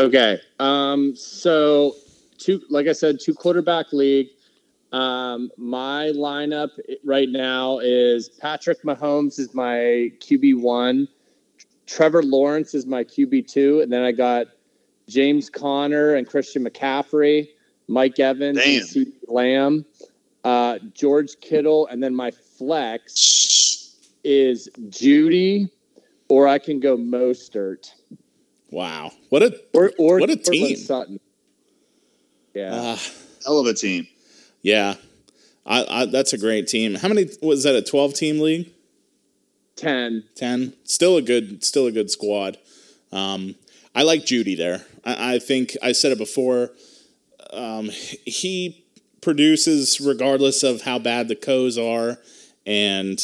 Okay. Um, so two, like I said, two quarterback league. Um, my lineup right now is Patrick Mahomes is my QB one, Trevor Lawrence is my QB two, and then I got James Conner and Christian McCaffrey, Mike Evans Damn. and CeeDee Lamb, uh, George Kittle, and then my flex is Jeudy, or I can go Mostert. Wow, what a Or or What a Courtland team. Sutton. Yeah. uh, Hell of a team. Yeah. I, I, that's a great team. How many was that? A twelve team league? Ten. Ten. Still a good, still a good squad. Um, I like Jeudy there. I, I think I said it before. Um, he produces regardless of how bad the Coes are, and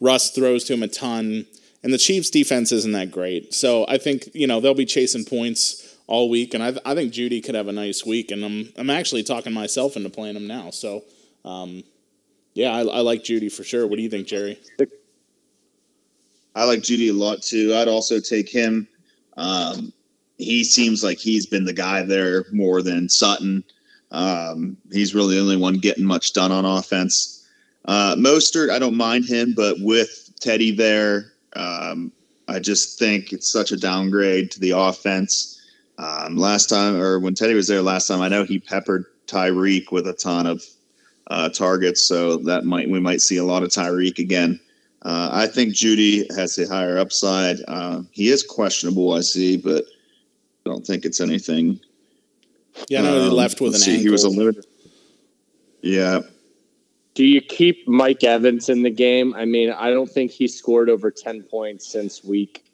Russ throws to him a ton. and the Chiefs' defense isn't that great. So I think you know they'll be chasing points all week, and I, I think Jeudy could have a nice week. And I'm I'm actually talking myself into playing him now. So um, yeah, I, I like Jeudy for sure. What do you think, Jerry? I like Jeudy a lot too. I'd also take him. Um, he seems like he's been the guy there more than Sutton. Um, he's really the only one getting much done on offense. Uh, Mostert, I don't mind him, but with Teddy there, um, I just think it's such a downgrade to the offense. Um, last time, or when Teddy was there last time, I know he peppered Tyreek with a ton of uh, targets, so that might we might see a lot of Tyreek again. Uh, I think Jeudy has a higher upside. Uh, he is questionable, I see, but I don't think it's anything. Yeah, I know he um, left with an let's see, ankle. He was a limited. Yeah, Do you keep Mike Evans in the game? I mean, I don't think he scored over 10 points since week.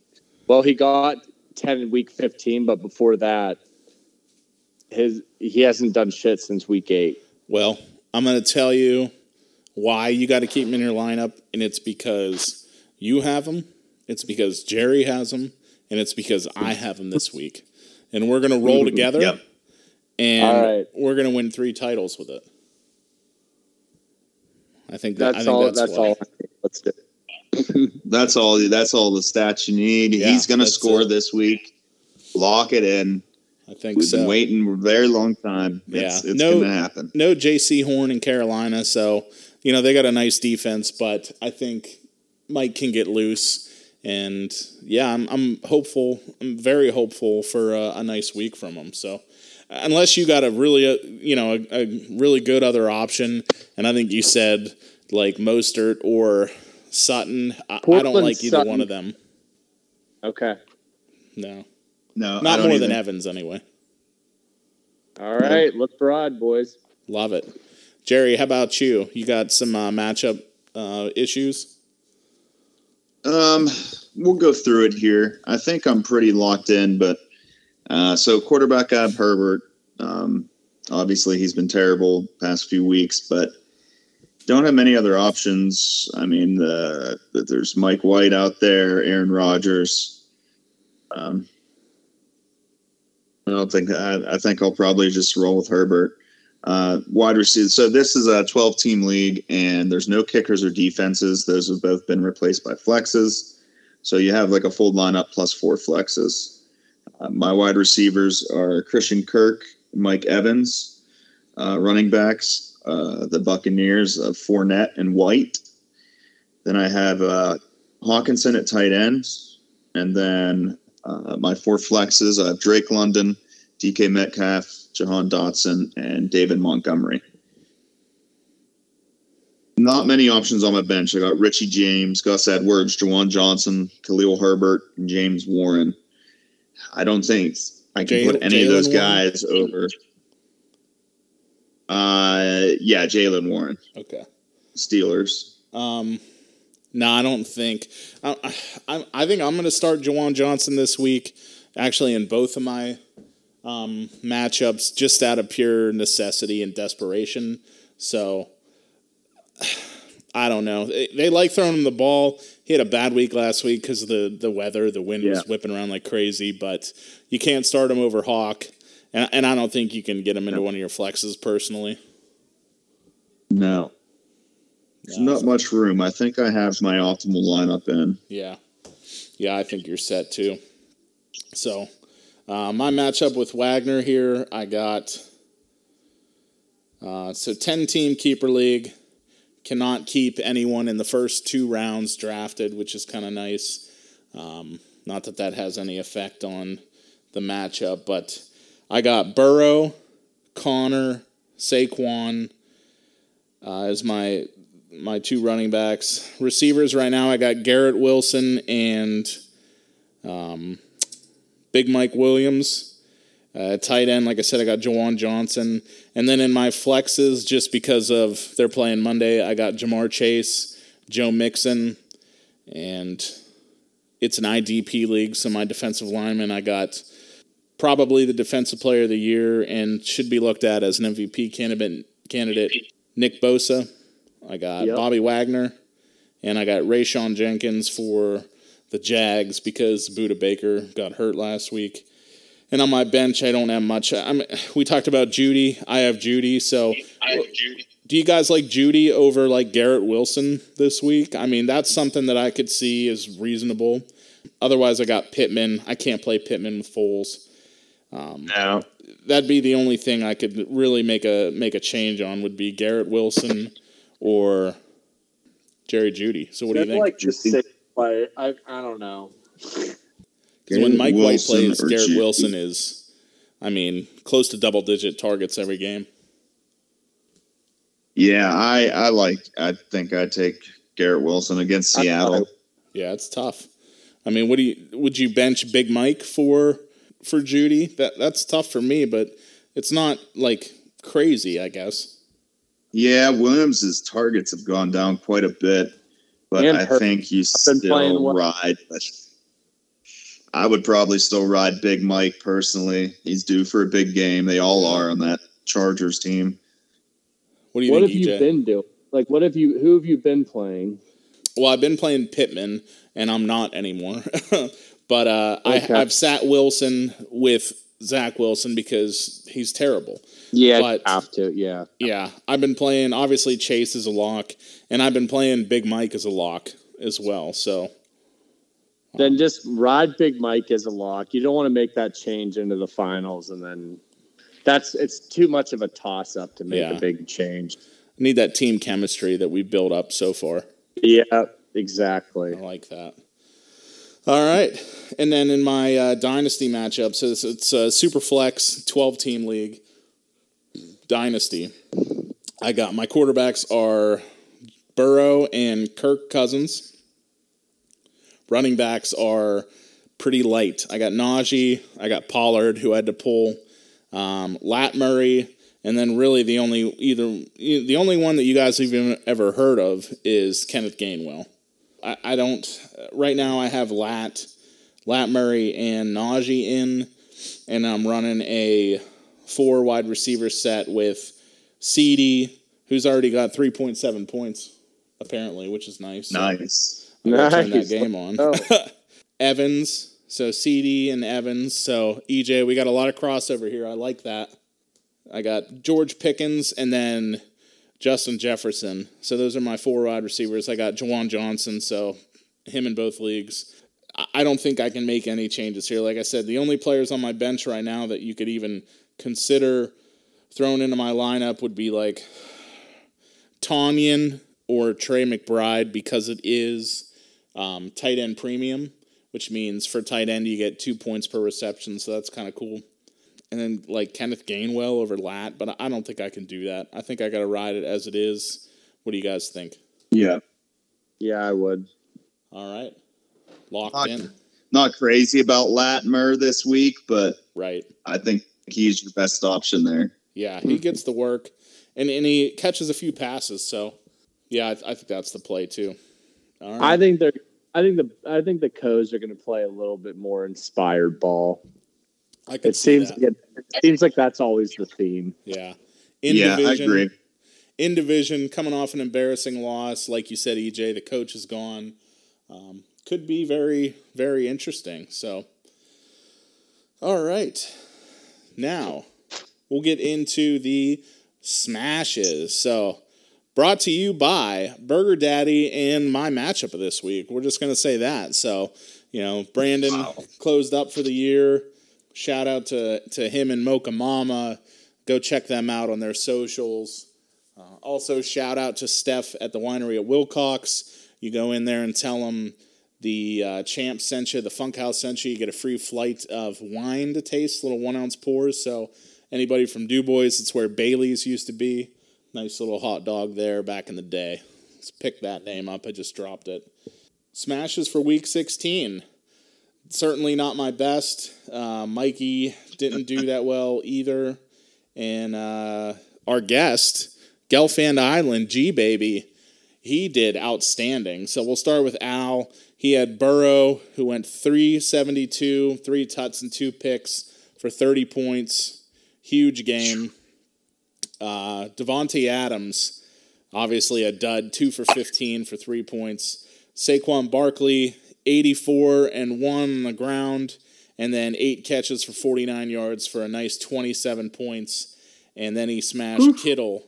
Well, he got 10 in week 15, but before that, his he hasn't done shit since week 8. Well, I'm going to tell you why you got to keep him in your lineup, and it's because you have him, it's because Jerry has him, and it's because I have him this week. And we're going to roll mm-hmm. together, Yep. and All right. we're going to win three titles with it. I think that, That's I think all. that's, That's, all. Let's do. it. that's all. That's all the stats you need. Yeah, He's going to score it. this week. Lock it in. I think We've so. been waiting a very long time. Yeah. It's, it's No- going to happen. no Jaycee Horn in Carolina, so you know they got a nice defense, but I think Mike can get loose. And yeah, I'm, I'm hopeful. I'm very hopeful for a, a nice week from him. So, unless you got a really, uh, you know, a, a really good other option, and I think you said like Mostert or Sutton, I, I don't like either Sutton. one of them. Okay. No, No, not don't more than Evans anyway. All right. Look broad, boys. Love it, Jerry. How about you? You got some uh, matchup uh, issues? Um, we'll go through it here. I think I'm pretty locked in, but uh, so quarterback I have Herbert. Um, obviously he's been terrible past few weeks, but don't have many other options. I mean, uh, there's Mike White out there, Aaron Rodgers. Um, I don't think I, I think I'll probably just roll with Herbert. Uh, wide receiver. So this is a 12 team league, and there's no kickers or defenses. Those have both been replaced by flexes. So you have like a full lineup plus four flexes. Uh, my wide receivers are Christian Kirk, Mike Evans, uh, running backs, uh, the Buccaneers of Fournette and White. Then I have uh, Hockenson at tight end, and then uh, my four flexes. I have Drake London, DK Metcalf, Jahan Dotson, and David Montgomery. Not many options on my bench. I got Richie James, Gus Edwards, Juwan Johnson, Khalil Herbert, and James Warren. I don't think I can Jay- put any of those Jaylen Warren? guys over. Uh, yeah, Jaylen Warren, Okay. Steelers. Um, no, I don't think. I, I, I think I'm going to start Juwan Johnson this week, actually, in both of my um, matchups, just out of pure necessity and desperation. So, I don't know. They, they like throwing him the ball. He had a bad week last week because of the, the weather. The wind was whipping around like crazy, but you can't start him over Hawk. And, and I don't think you can get him into one of your flexes personally. No, there's not much room. I think I have my optimal lineup in. Yeah. Yeah, I think you're set too. So, uh, my matchup with Wagner here, I got uh, so 10 team keeper league. Cannot keep anyone in the first two rounds drafted, which is kind of nice. Um, not that that has any effect on the matchup, but I got Burrow, Conner, Saquon uh, as my my two running backs. Receivers right now, I got Garrett Wilson and um, Big Mike Williams. Uh, tight end, like I said, I got Juwan Johnson. And then in my flexes, just because of they're playing Monday, I got Ja'Marr Chase, Joe Mixon, and it's an IDP league. So my defensive lineman, I got probably the defensive player of the year and should be looked at as an MVP candidate. Candidate Nick Bosa. I got Yep. Bobby Wagner, and I got Rayshawn Jenkins for the Jags because Budda Baker got hurt last week. And on my bench, I don't have much. I'm, we talked about Jeudy. I have Jeudy. So, I have Jeudy. do you guys like Jeudy over like Garrett Wilson this week? I mean, that's something that I could see is reasonable. Otherwise, I got Pittman. I can't play Pittman with Foles. Um, no. That'd be the only thing I could really make a make a change on would be Garrett Wilson or Jerry Jeudy. So what do you That's think? like the safe play. I I don't know. 'Cause when Mike White plays, Garrett Jeudy. Wilson is, I mean, close to double digit targets every game. Yeah, I I like. I think I'd take Garrett Wilson against Seattle. Yeah, it's tough. I mean, what do you would you bench Big Mike for for Jeudy? That that's tough for me, but it's not like crazy, I guess. Yeah, Williams' targets have gone down quite a bit, but And I Hurts think you still well. ride. But I would probably still ride Big Mike personally. He's due for a big game. They all are on that Chargers team. What do you What have think, you been doing? Like, what have you? Who have you been playing? Well, I've been playing Pittman, and I'm not anymore. but uh, Okay. I, I've sat Wilson with Zach Wilson because he's terrible. Yeah, But- have to. Yeah. Yeah, I've been playing. Obviously, Chase is a lock, and I've been playing Big Mike as a lock as well. So Then just ride Big Mike as a lock. You don't want to make that change into the finals, and then that's it's too much of a toss up to make Yeah. a big change. I need that team chemistry that we've built up so far. Yeah, exactly. I like that. All right, and then in my uh, dynasty matchup, so it's, it's a super flex twelve team league dynasty. I got my quarterbacks are Burrow and Kirk Cousins. Running backs are pretty light. I got Najee, I got Pollard, who I had to pull, um, Lat Murray, and then really the only either the only one that you guys have even ever heard of is Kenneth Gainwell. I, I don't right now. I have Lat, Lat Murray, and Najee in, and I'm running a four wide receiver set with CeeDee, who's already got three point seven points apparently, which is nice. So Nice. I gotta turn that Nice. game on. Oh. Evans, so CeeDee and Evans. So EJ, we got a lot of crossover here. I like that. I got George Pickens and then Justin Jefferson. So those are my four wide receivers. I got Juwan Johnson, so him in both leagues. I- don't think I can make any changes here. Like I said, the only players on my bench right now that you could even consider throwing into my lineup would be like Tanyan or Trey McBride because it is um, tight end premium, which means for tight end you get two points per reception, so that's kind of cool. And then like Kenneth Gainwell over Lat, but I don't think I can do that. I think I got to ride it as it is. What do you guys think? Yeah. Yeah, I would. All right, locked Locked. in, Not crazy about Latimer this week, but right? I think he's your best option there. Yeah, he gets the work, and and he catches a few passes. So yeah, I, I think that's the play too. All right. I think they're. I think the. I think the Coes are going to play a little bit more inspired ball. I could It see seems. that. Like it, it seems like that's always the theme. Yeah. In yeah, division, I agree. in division, coming off an embarrassing loss, like you said, EJ, the coach is gone. Um, could be very, very interesting. So, all right, now we'll get into the smashes. So, brought to you by Burger Daddy and my matchup of this week. We're just gonna say that. So, you know, Brandon closed up for the year. Shout out to to him and Mocha Mama. Go check them out on their socials. Uh, also, shout out to Steph at the winery at Wilcox. You go in there and tell them the uh, champ sent you, the Funkhaus sent you. You get a free flight of wine to taste, little one ounce pours. So, anybody from Du Bois, it's where Bailey's used to be. Nice little hot dog there back in the day. Let's pick that name up. I just dropped it. Smashes for week 16 certainly not my best. Uh, Mikey didn't do that well either. And uh, our guest, Gelfand Island, G Baby, he did outstanding. So we'll start with Al. He had Burrow, who went 372, three tuts and two picks for 30 points. Huge game. Uh, Davante Adams, obviously a dud, two for 15 for three points. Saquon Barkley, 84 and one on the ground, and then eight catches for 49 yards for a nice 27 points. And then he smashed Kittle,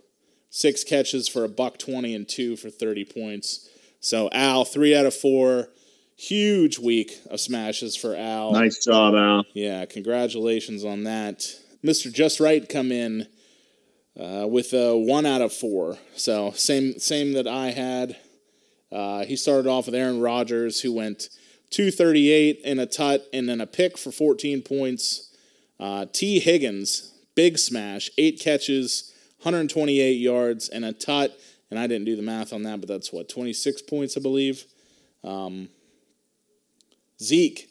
six catches for a buck 20 and two for 30 points. So Al, three out of four. Huge week of smashes for Al. Nice job, Al. Yeah, congratulations on that. Mr. Just Right come in uh, with a one out of four. So same same that I had. Uh, he started off with Aaron Rodgers, who went 238 and a tut and then a pick for 14 points. Uh, T. Higgins, big smash, eight catches, 128 yards and a tut. And I didn't do the math on that, but that's what 26 points, I believe. Um, Zeke,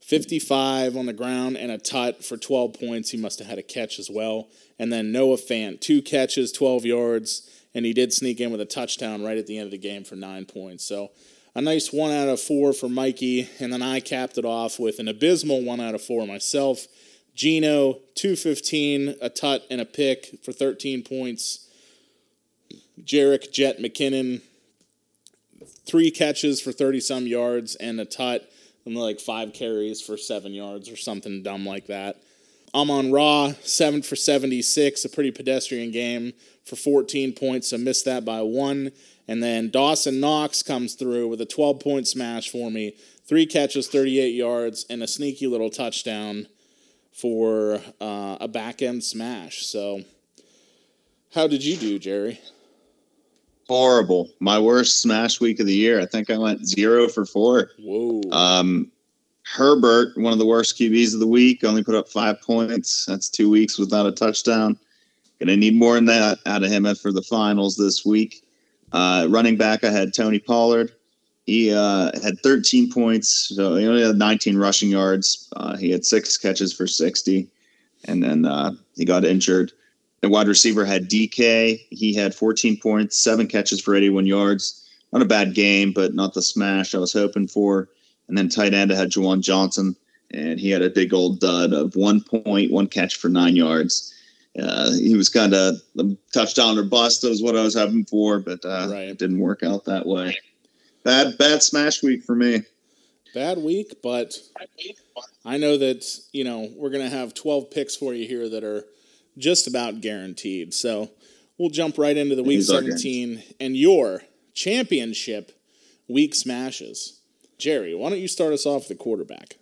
55 on the ground and a tut for 12 points. He must have had a catch as well. And then Noah Fant, two catches, 12 yards, and he did sneak in with a touchdown right at the end of the game for nine points. So a nice one out of four for Mikey. And then I capped it off with an abysmal one out of four myself. Geno, 215, a tut, and a pick for 13 points. Jerick Jet McKinnon, three catches for 30 some yards and a tut and like five carries for seven yards or something dumb like that. Amon Ra, seven for 76, a pretty pedestrian game for 14 points, so missed that by one. And then Dawson Knox comes through with a 12 point smash for me, three catches, 38 yards, and a sneaky little touchdown for uh, a back end smash. So, how did you do, Jerry? Horrible. My worst smash week of the year. I think I went zero for four. Whoa. Um, Herbert, one of the worst QBs of the week, only put up five points. That's two weeks without a touchdown. Gonna need more than that out of him for the finals this week. Uh, running back, I had Tony Pollard. He uh, had 13 points, so he only had 19 rushing yards. Uh, he had six catches for 60, and then uh, he got injured. The wide receiver had DK. He had 14 points, seven catches for 81 yards. Not a bad game, but not the smash I was hoping for. And then tight end, I had Juwan Johnson, and he had a big old dud of one point, one catch for nine yards. Uh, he was kind of the touchdown or bust. That was what I was hoping for, but uh, Right. it didn't work out that way. Bad, bad smash week for me. Bad week, but I know that, you know, we're going to have 12 picks for you here that are just about guaranteed. So we'll jump right into the week These 17 and your championship week smashes. Jerry, why don't you start us off with the quarterback?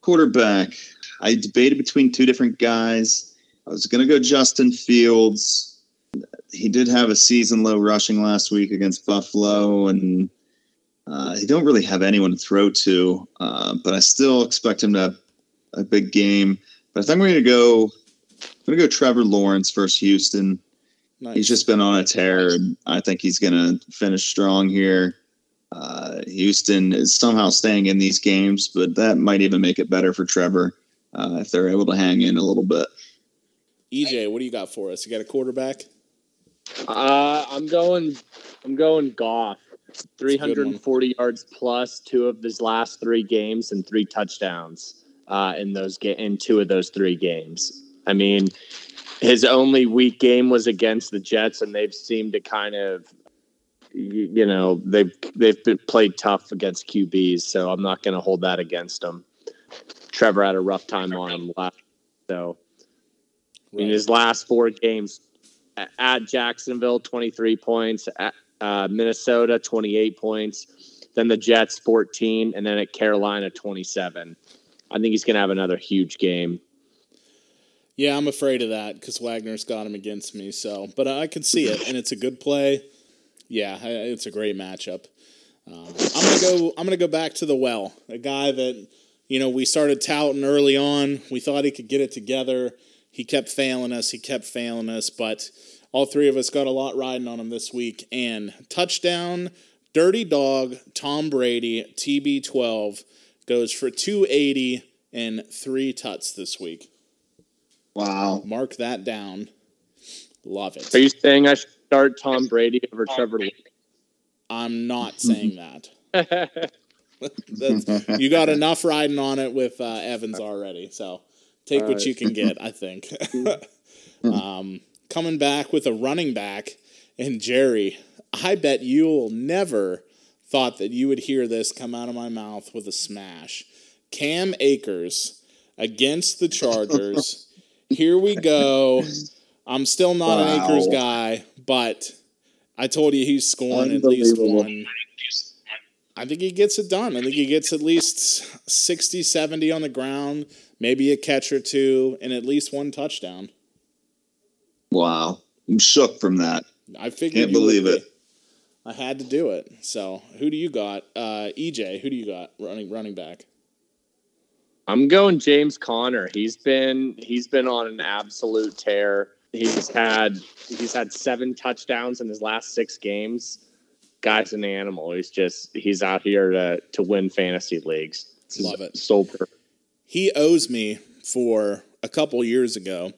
Quarterback. I debated between two different guys. I was going to go Justin Fields. He did have a season low rushing last week against Buffalo, and uh, he don't really have anyone to throw to. Uh, but I still expect him to have a big game. But I think I'm going to go. I'm going to go Trevor Lawrence versus Houston. Nice. He's just been on a tear, and I think he's going to finish strong here. Uh, Houston is somehow staying in these games, but that might even make it better for Trevor uh, if they're able to hang in a little bit. EJ, what do you got for us? You got a quarterback? Uh, I'm going. I'm going Goff. 340 yards plus two of his last three games and three touchdowns uh, in those ga- in two of those three games. I mean, his only weak game was against the Jets, and they've seemed to kind of, you know, they've they've been played tough against QBs. So I'm not going to hold that against him. Trevor had a rough time on him last, so in his last four games at Jacksonville, 23 points, at uh, Minnesota, 28 points, then the Jets, 14, and then at Carolina, 27. I think he's going to have another huge game. Yeah, I'm afraid of that because Wagner's got him against me. So, but I can see it, and it's a good play. Yeah, it's a great matchup. Um, I'm gonna go. I'm gonna go back to the well. A guy that you know we started touting early on. We thought he could get it together. He kept failing us. He kept failing us. But all three of us got a lot riding on him this week. And touchdown, dirty dog, Tom Brady, TB12 goes for 280 and three tuts this week. Wow. Mark that down. Love it. Are you saying I should start Tom Brady over Trevor? I'm not saying that. You got enough riding on it with uh, Evans already. So take what you can get, I think. um, coming back with a running back and Jerry, I bet you'll never thought that you would hear this come out of my mouth with a smash. Cam Akers against the Chargers. Here we go. I'm still not an Akers guy, but I told you he's scoring at least one. I think he gets it done. I think he gets at least 60, 70 on the ground, maybe a catch or two, and at least one touchdown. Wow. I'm shook from that. I figured Can't you would believe be. it. I had to do it. So, who do you got? Uh, EJ, who do you got running running back? I'm going James Conner. He's been he's been on an absolute tear. He's had he's had seven touchdowns in his last six games. Guy's an animal. He's just he's out here to to win fantasy leagues. This Love it. So perfect. He owes me for a couple years ago,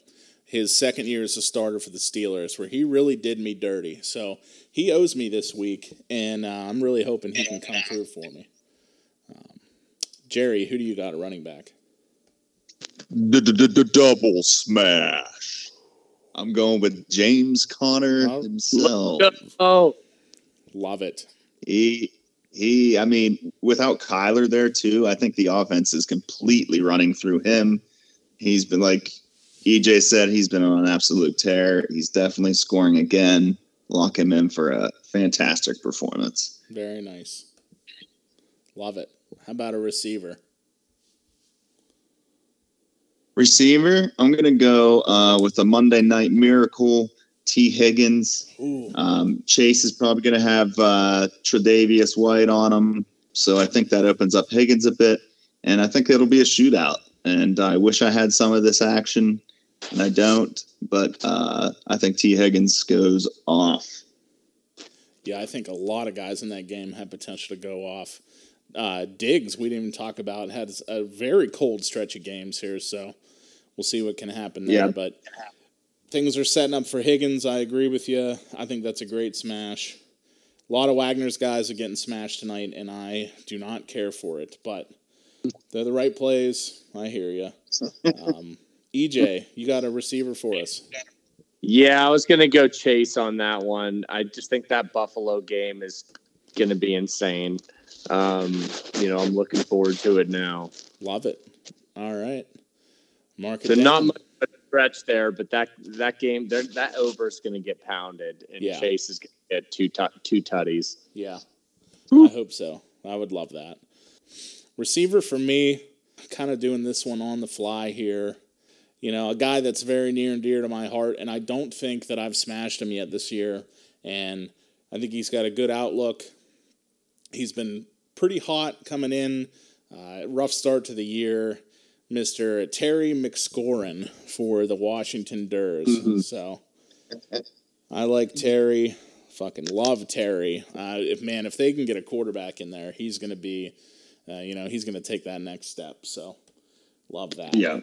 his second year as a starter for the Steelers, where he really did me dirty. So he owes me this week, and uh, I'm really hoping he can come through for me. Um, Jerry, who do you got at running back? The double smash. I'm going with James Conner Oh. himself. Oh, Love it. He he I mean, without Kyler there too, I think the offense is completely running through him. He's been like EJ said, he's been on an absolute tear. He's definitely scoring again. Lock him in for a fantastic performance. Very nice. Love it. How about a receiver? Receiver, I'm gonna go uh, with the Monday Night Miracle, Tee Higgins. Um, Chase is probably going to have uh, Tre'Davious White on him, so I think that opens up Higgins a bit, and I think it'll be a shootout. And I wish I had some of this action, and I don't. But uh, I think Tee Higgins goes off. yeah, I think a lot of guys in that game have potential to go off. Uh, Diggs, we didn't even talk about, had a very cold stretch of games here, so we'll see what can happen there. Yeah. But things are setting up for Higgins. I agree with you. I think that's a great smash. A lot of Wagner's guys are getting smashed tonight, and I do not care for it, but they're the right plays. I hear you. Um, EJ, you got a receiver for us. yeah. I was gonna go Chase on that one. I just think that Buffalo game is gonna be insane. Um, you know, I'm looking forward to it now. Love it. All right. Mark it So down. not much stretch there, but that that game that over is going to get pounded, and Yeah. Chase is going to get two tu- two tutties. Yeah. I hope so. I would love that. Receiver for me, kind of doing this one on the fly here. You know, a guy that's very near and dear to my heart, and I don't think that I've smashed him yet this year. And I think he's got a good outlook. He's been pretty hot coming in. Uh, rough start to the year. Mr. Terry McScorin for the Washington Durs. So I like Terry. Fucking love Terry. Uh, if man, if they can get a quarterback in there, he's going to be, uh, you know, he's going to take that next step. So love that. Yeah.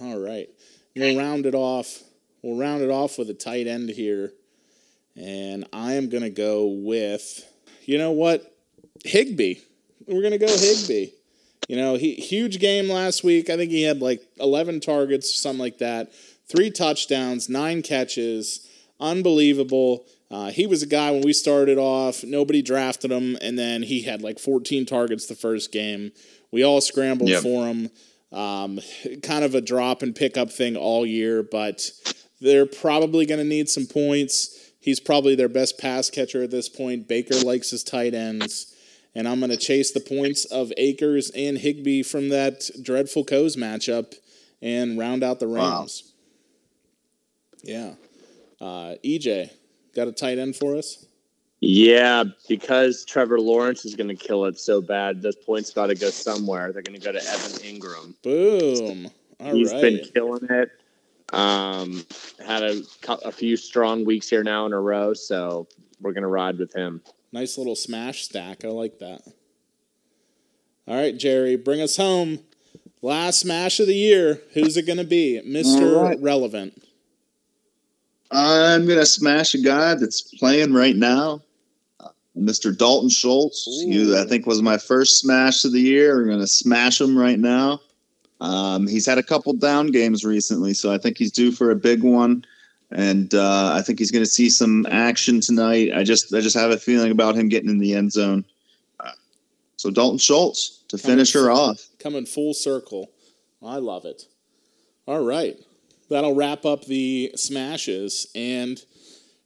All right. We'll round it off. We'll round it off with a tight end here. And I am going to go with, you know what? Higbee. We're going to go Higbee. You know, he huge game last week. I think he had like 11 targets, something like that. Three touchdowns, nine catches. Unbelievable. Uh, he was a guy when we started off, nobody drafted him, and then he had like 14 targets the first game. We all scrambled Yep. for him. Um, kind of a drop and pick up thing all year, but they're probably going to need some points. He's probably their best pass catcher at this point. Baker likes his tight ends. And I'm going to chase the points of Akers and Higbee from that dreadful Coes matchup and round out the Wow. Rams. Yeah. Uh, EJ, got a tight end for us? Yeah, because Trevor Lawrence is going to kill it so bad, those points got to go somewhere. They're going to go to Evan Engram. Boom. All He's right. been killing it. Um, had a, a few strong weeks here now in a row, so we're going to ride with him. Nice little smash stack. I like that. All right, Jerry, bring us home. Last smash of the year. Who's it going to be? Mr. Right. Relevant. I'm gonna smash a guy that's playing right now, uh, Mr. Dalton Schultz. Ooh. Who I think was my first smash of the year. We're gonna smash him right now. Um, he's had a couple down games recently, so I think he's due for a big one. And uh, I think he's going to see some action tonight. I just I just have a feeling about him getting in the end zone. Uh, so Dalton Schultz to finish her off, coming full circle. I love it. All right, that'll wrap up the smashes and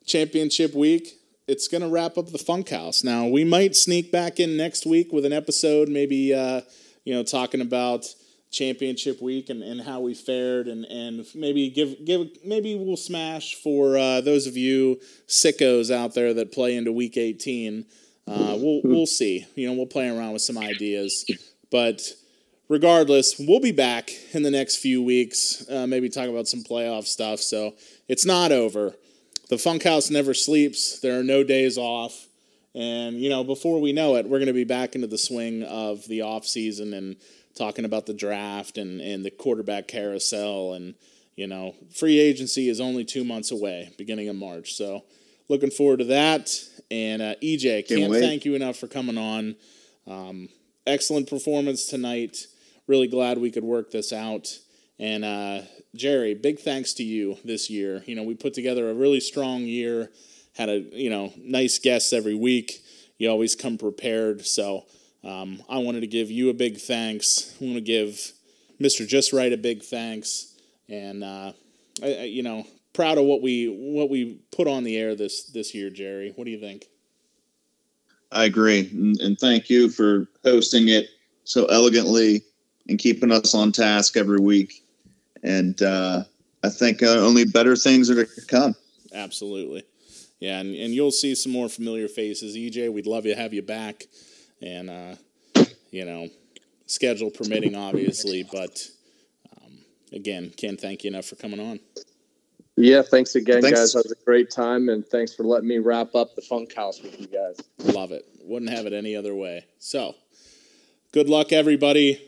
championship week. It's going to wrap up the Funkhaus. Now we might sneak back in next week with an episode, maybe uh, you know talking about championship week and, and how we fared and, and maybe give give maybe we'll smash for uh, those of you sickos out there that play into week 18 uh, we'll we'll see. You know we'll play around with some ideas. But regardless we'll be back in the next few weeks uh, maybe talk about some playoff stuff. So it's not over. The Funkhaus never sleeps. There are no days off. And you know before we know it we're going to be back into the swing of the off season and talking about the draft and, and the quarterback carousel. And, you know, free agency is only two months away, beginning of March. So looking forward to that. And uh, EJ, can't, can't thank you enough for coming on. Um, excellent performance tonight. Really glad we could work this out. And uh, Jerry, big thanks to you this year. You know, we put together a really strong year. Had a you know nice guests every week. You always come prepared. So um, I wanted to give you a big thanks. I want to give Mr. Just Right a big thanks, and uh, I, I, you know, proud of what we what we put on the air this this year, Jerry. What do you think? I agree, and, and thank you for hosting it so elegantly and keeping us on task every week. And uh, I think uh, only better things are to come. Absolutely, yeah, and, and you'll see some more familiar faces. EJ, we'd love to have you back and uh, you know, schedule permitting, obviously. But um, again, can't thank you enough for coming on. Yeah, thanks again, thanks. guys. That was a great time, and thanks for letting me wrap up the Funkhaus with you guys. Love it. Wouldn't have it any other way. So, good luck, everybody.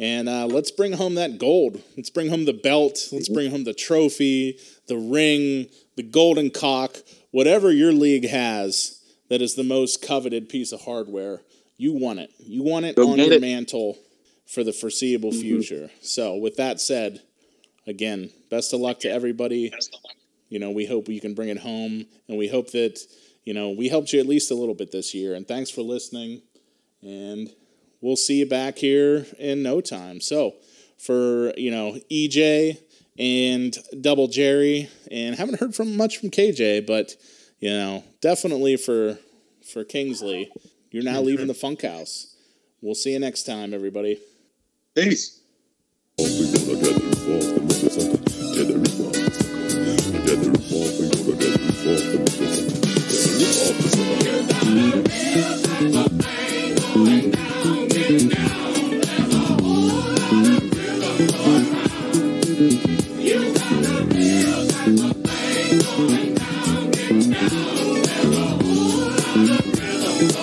And uh, let's bring home that gold. Let's bring home the belt. Let's bring home the trophy, the ring, the golden cock, whatever your league has that is the most coveted piece of hardware you want it. You want it Go on your it. mantle for the foreseeable mm-hmm. future. So, with that said, again, best of luck to everybody. You know, we hope you can bring it home, and we hope that you know we helped you at least a little bit this year. And thanks for listening. And we'll see you back here in no time. So, for you know EJ and Double Jerry, and haven't heard from much from KJ, but you know definitely for for Kingsley you're now leaving the Funkhaus. We'll see you next time, everybody. Peace.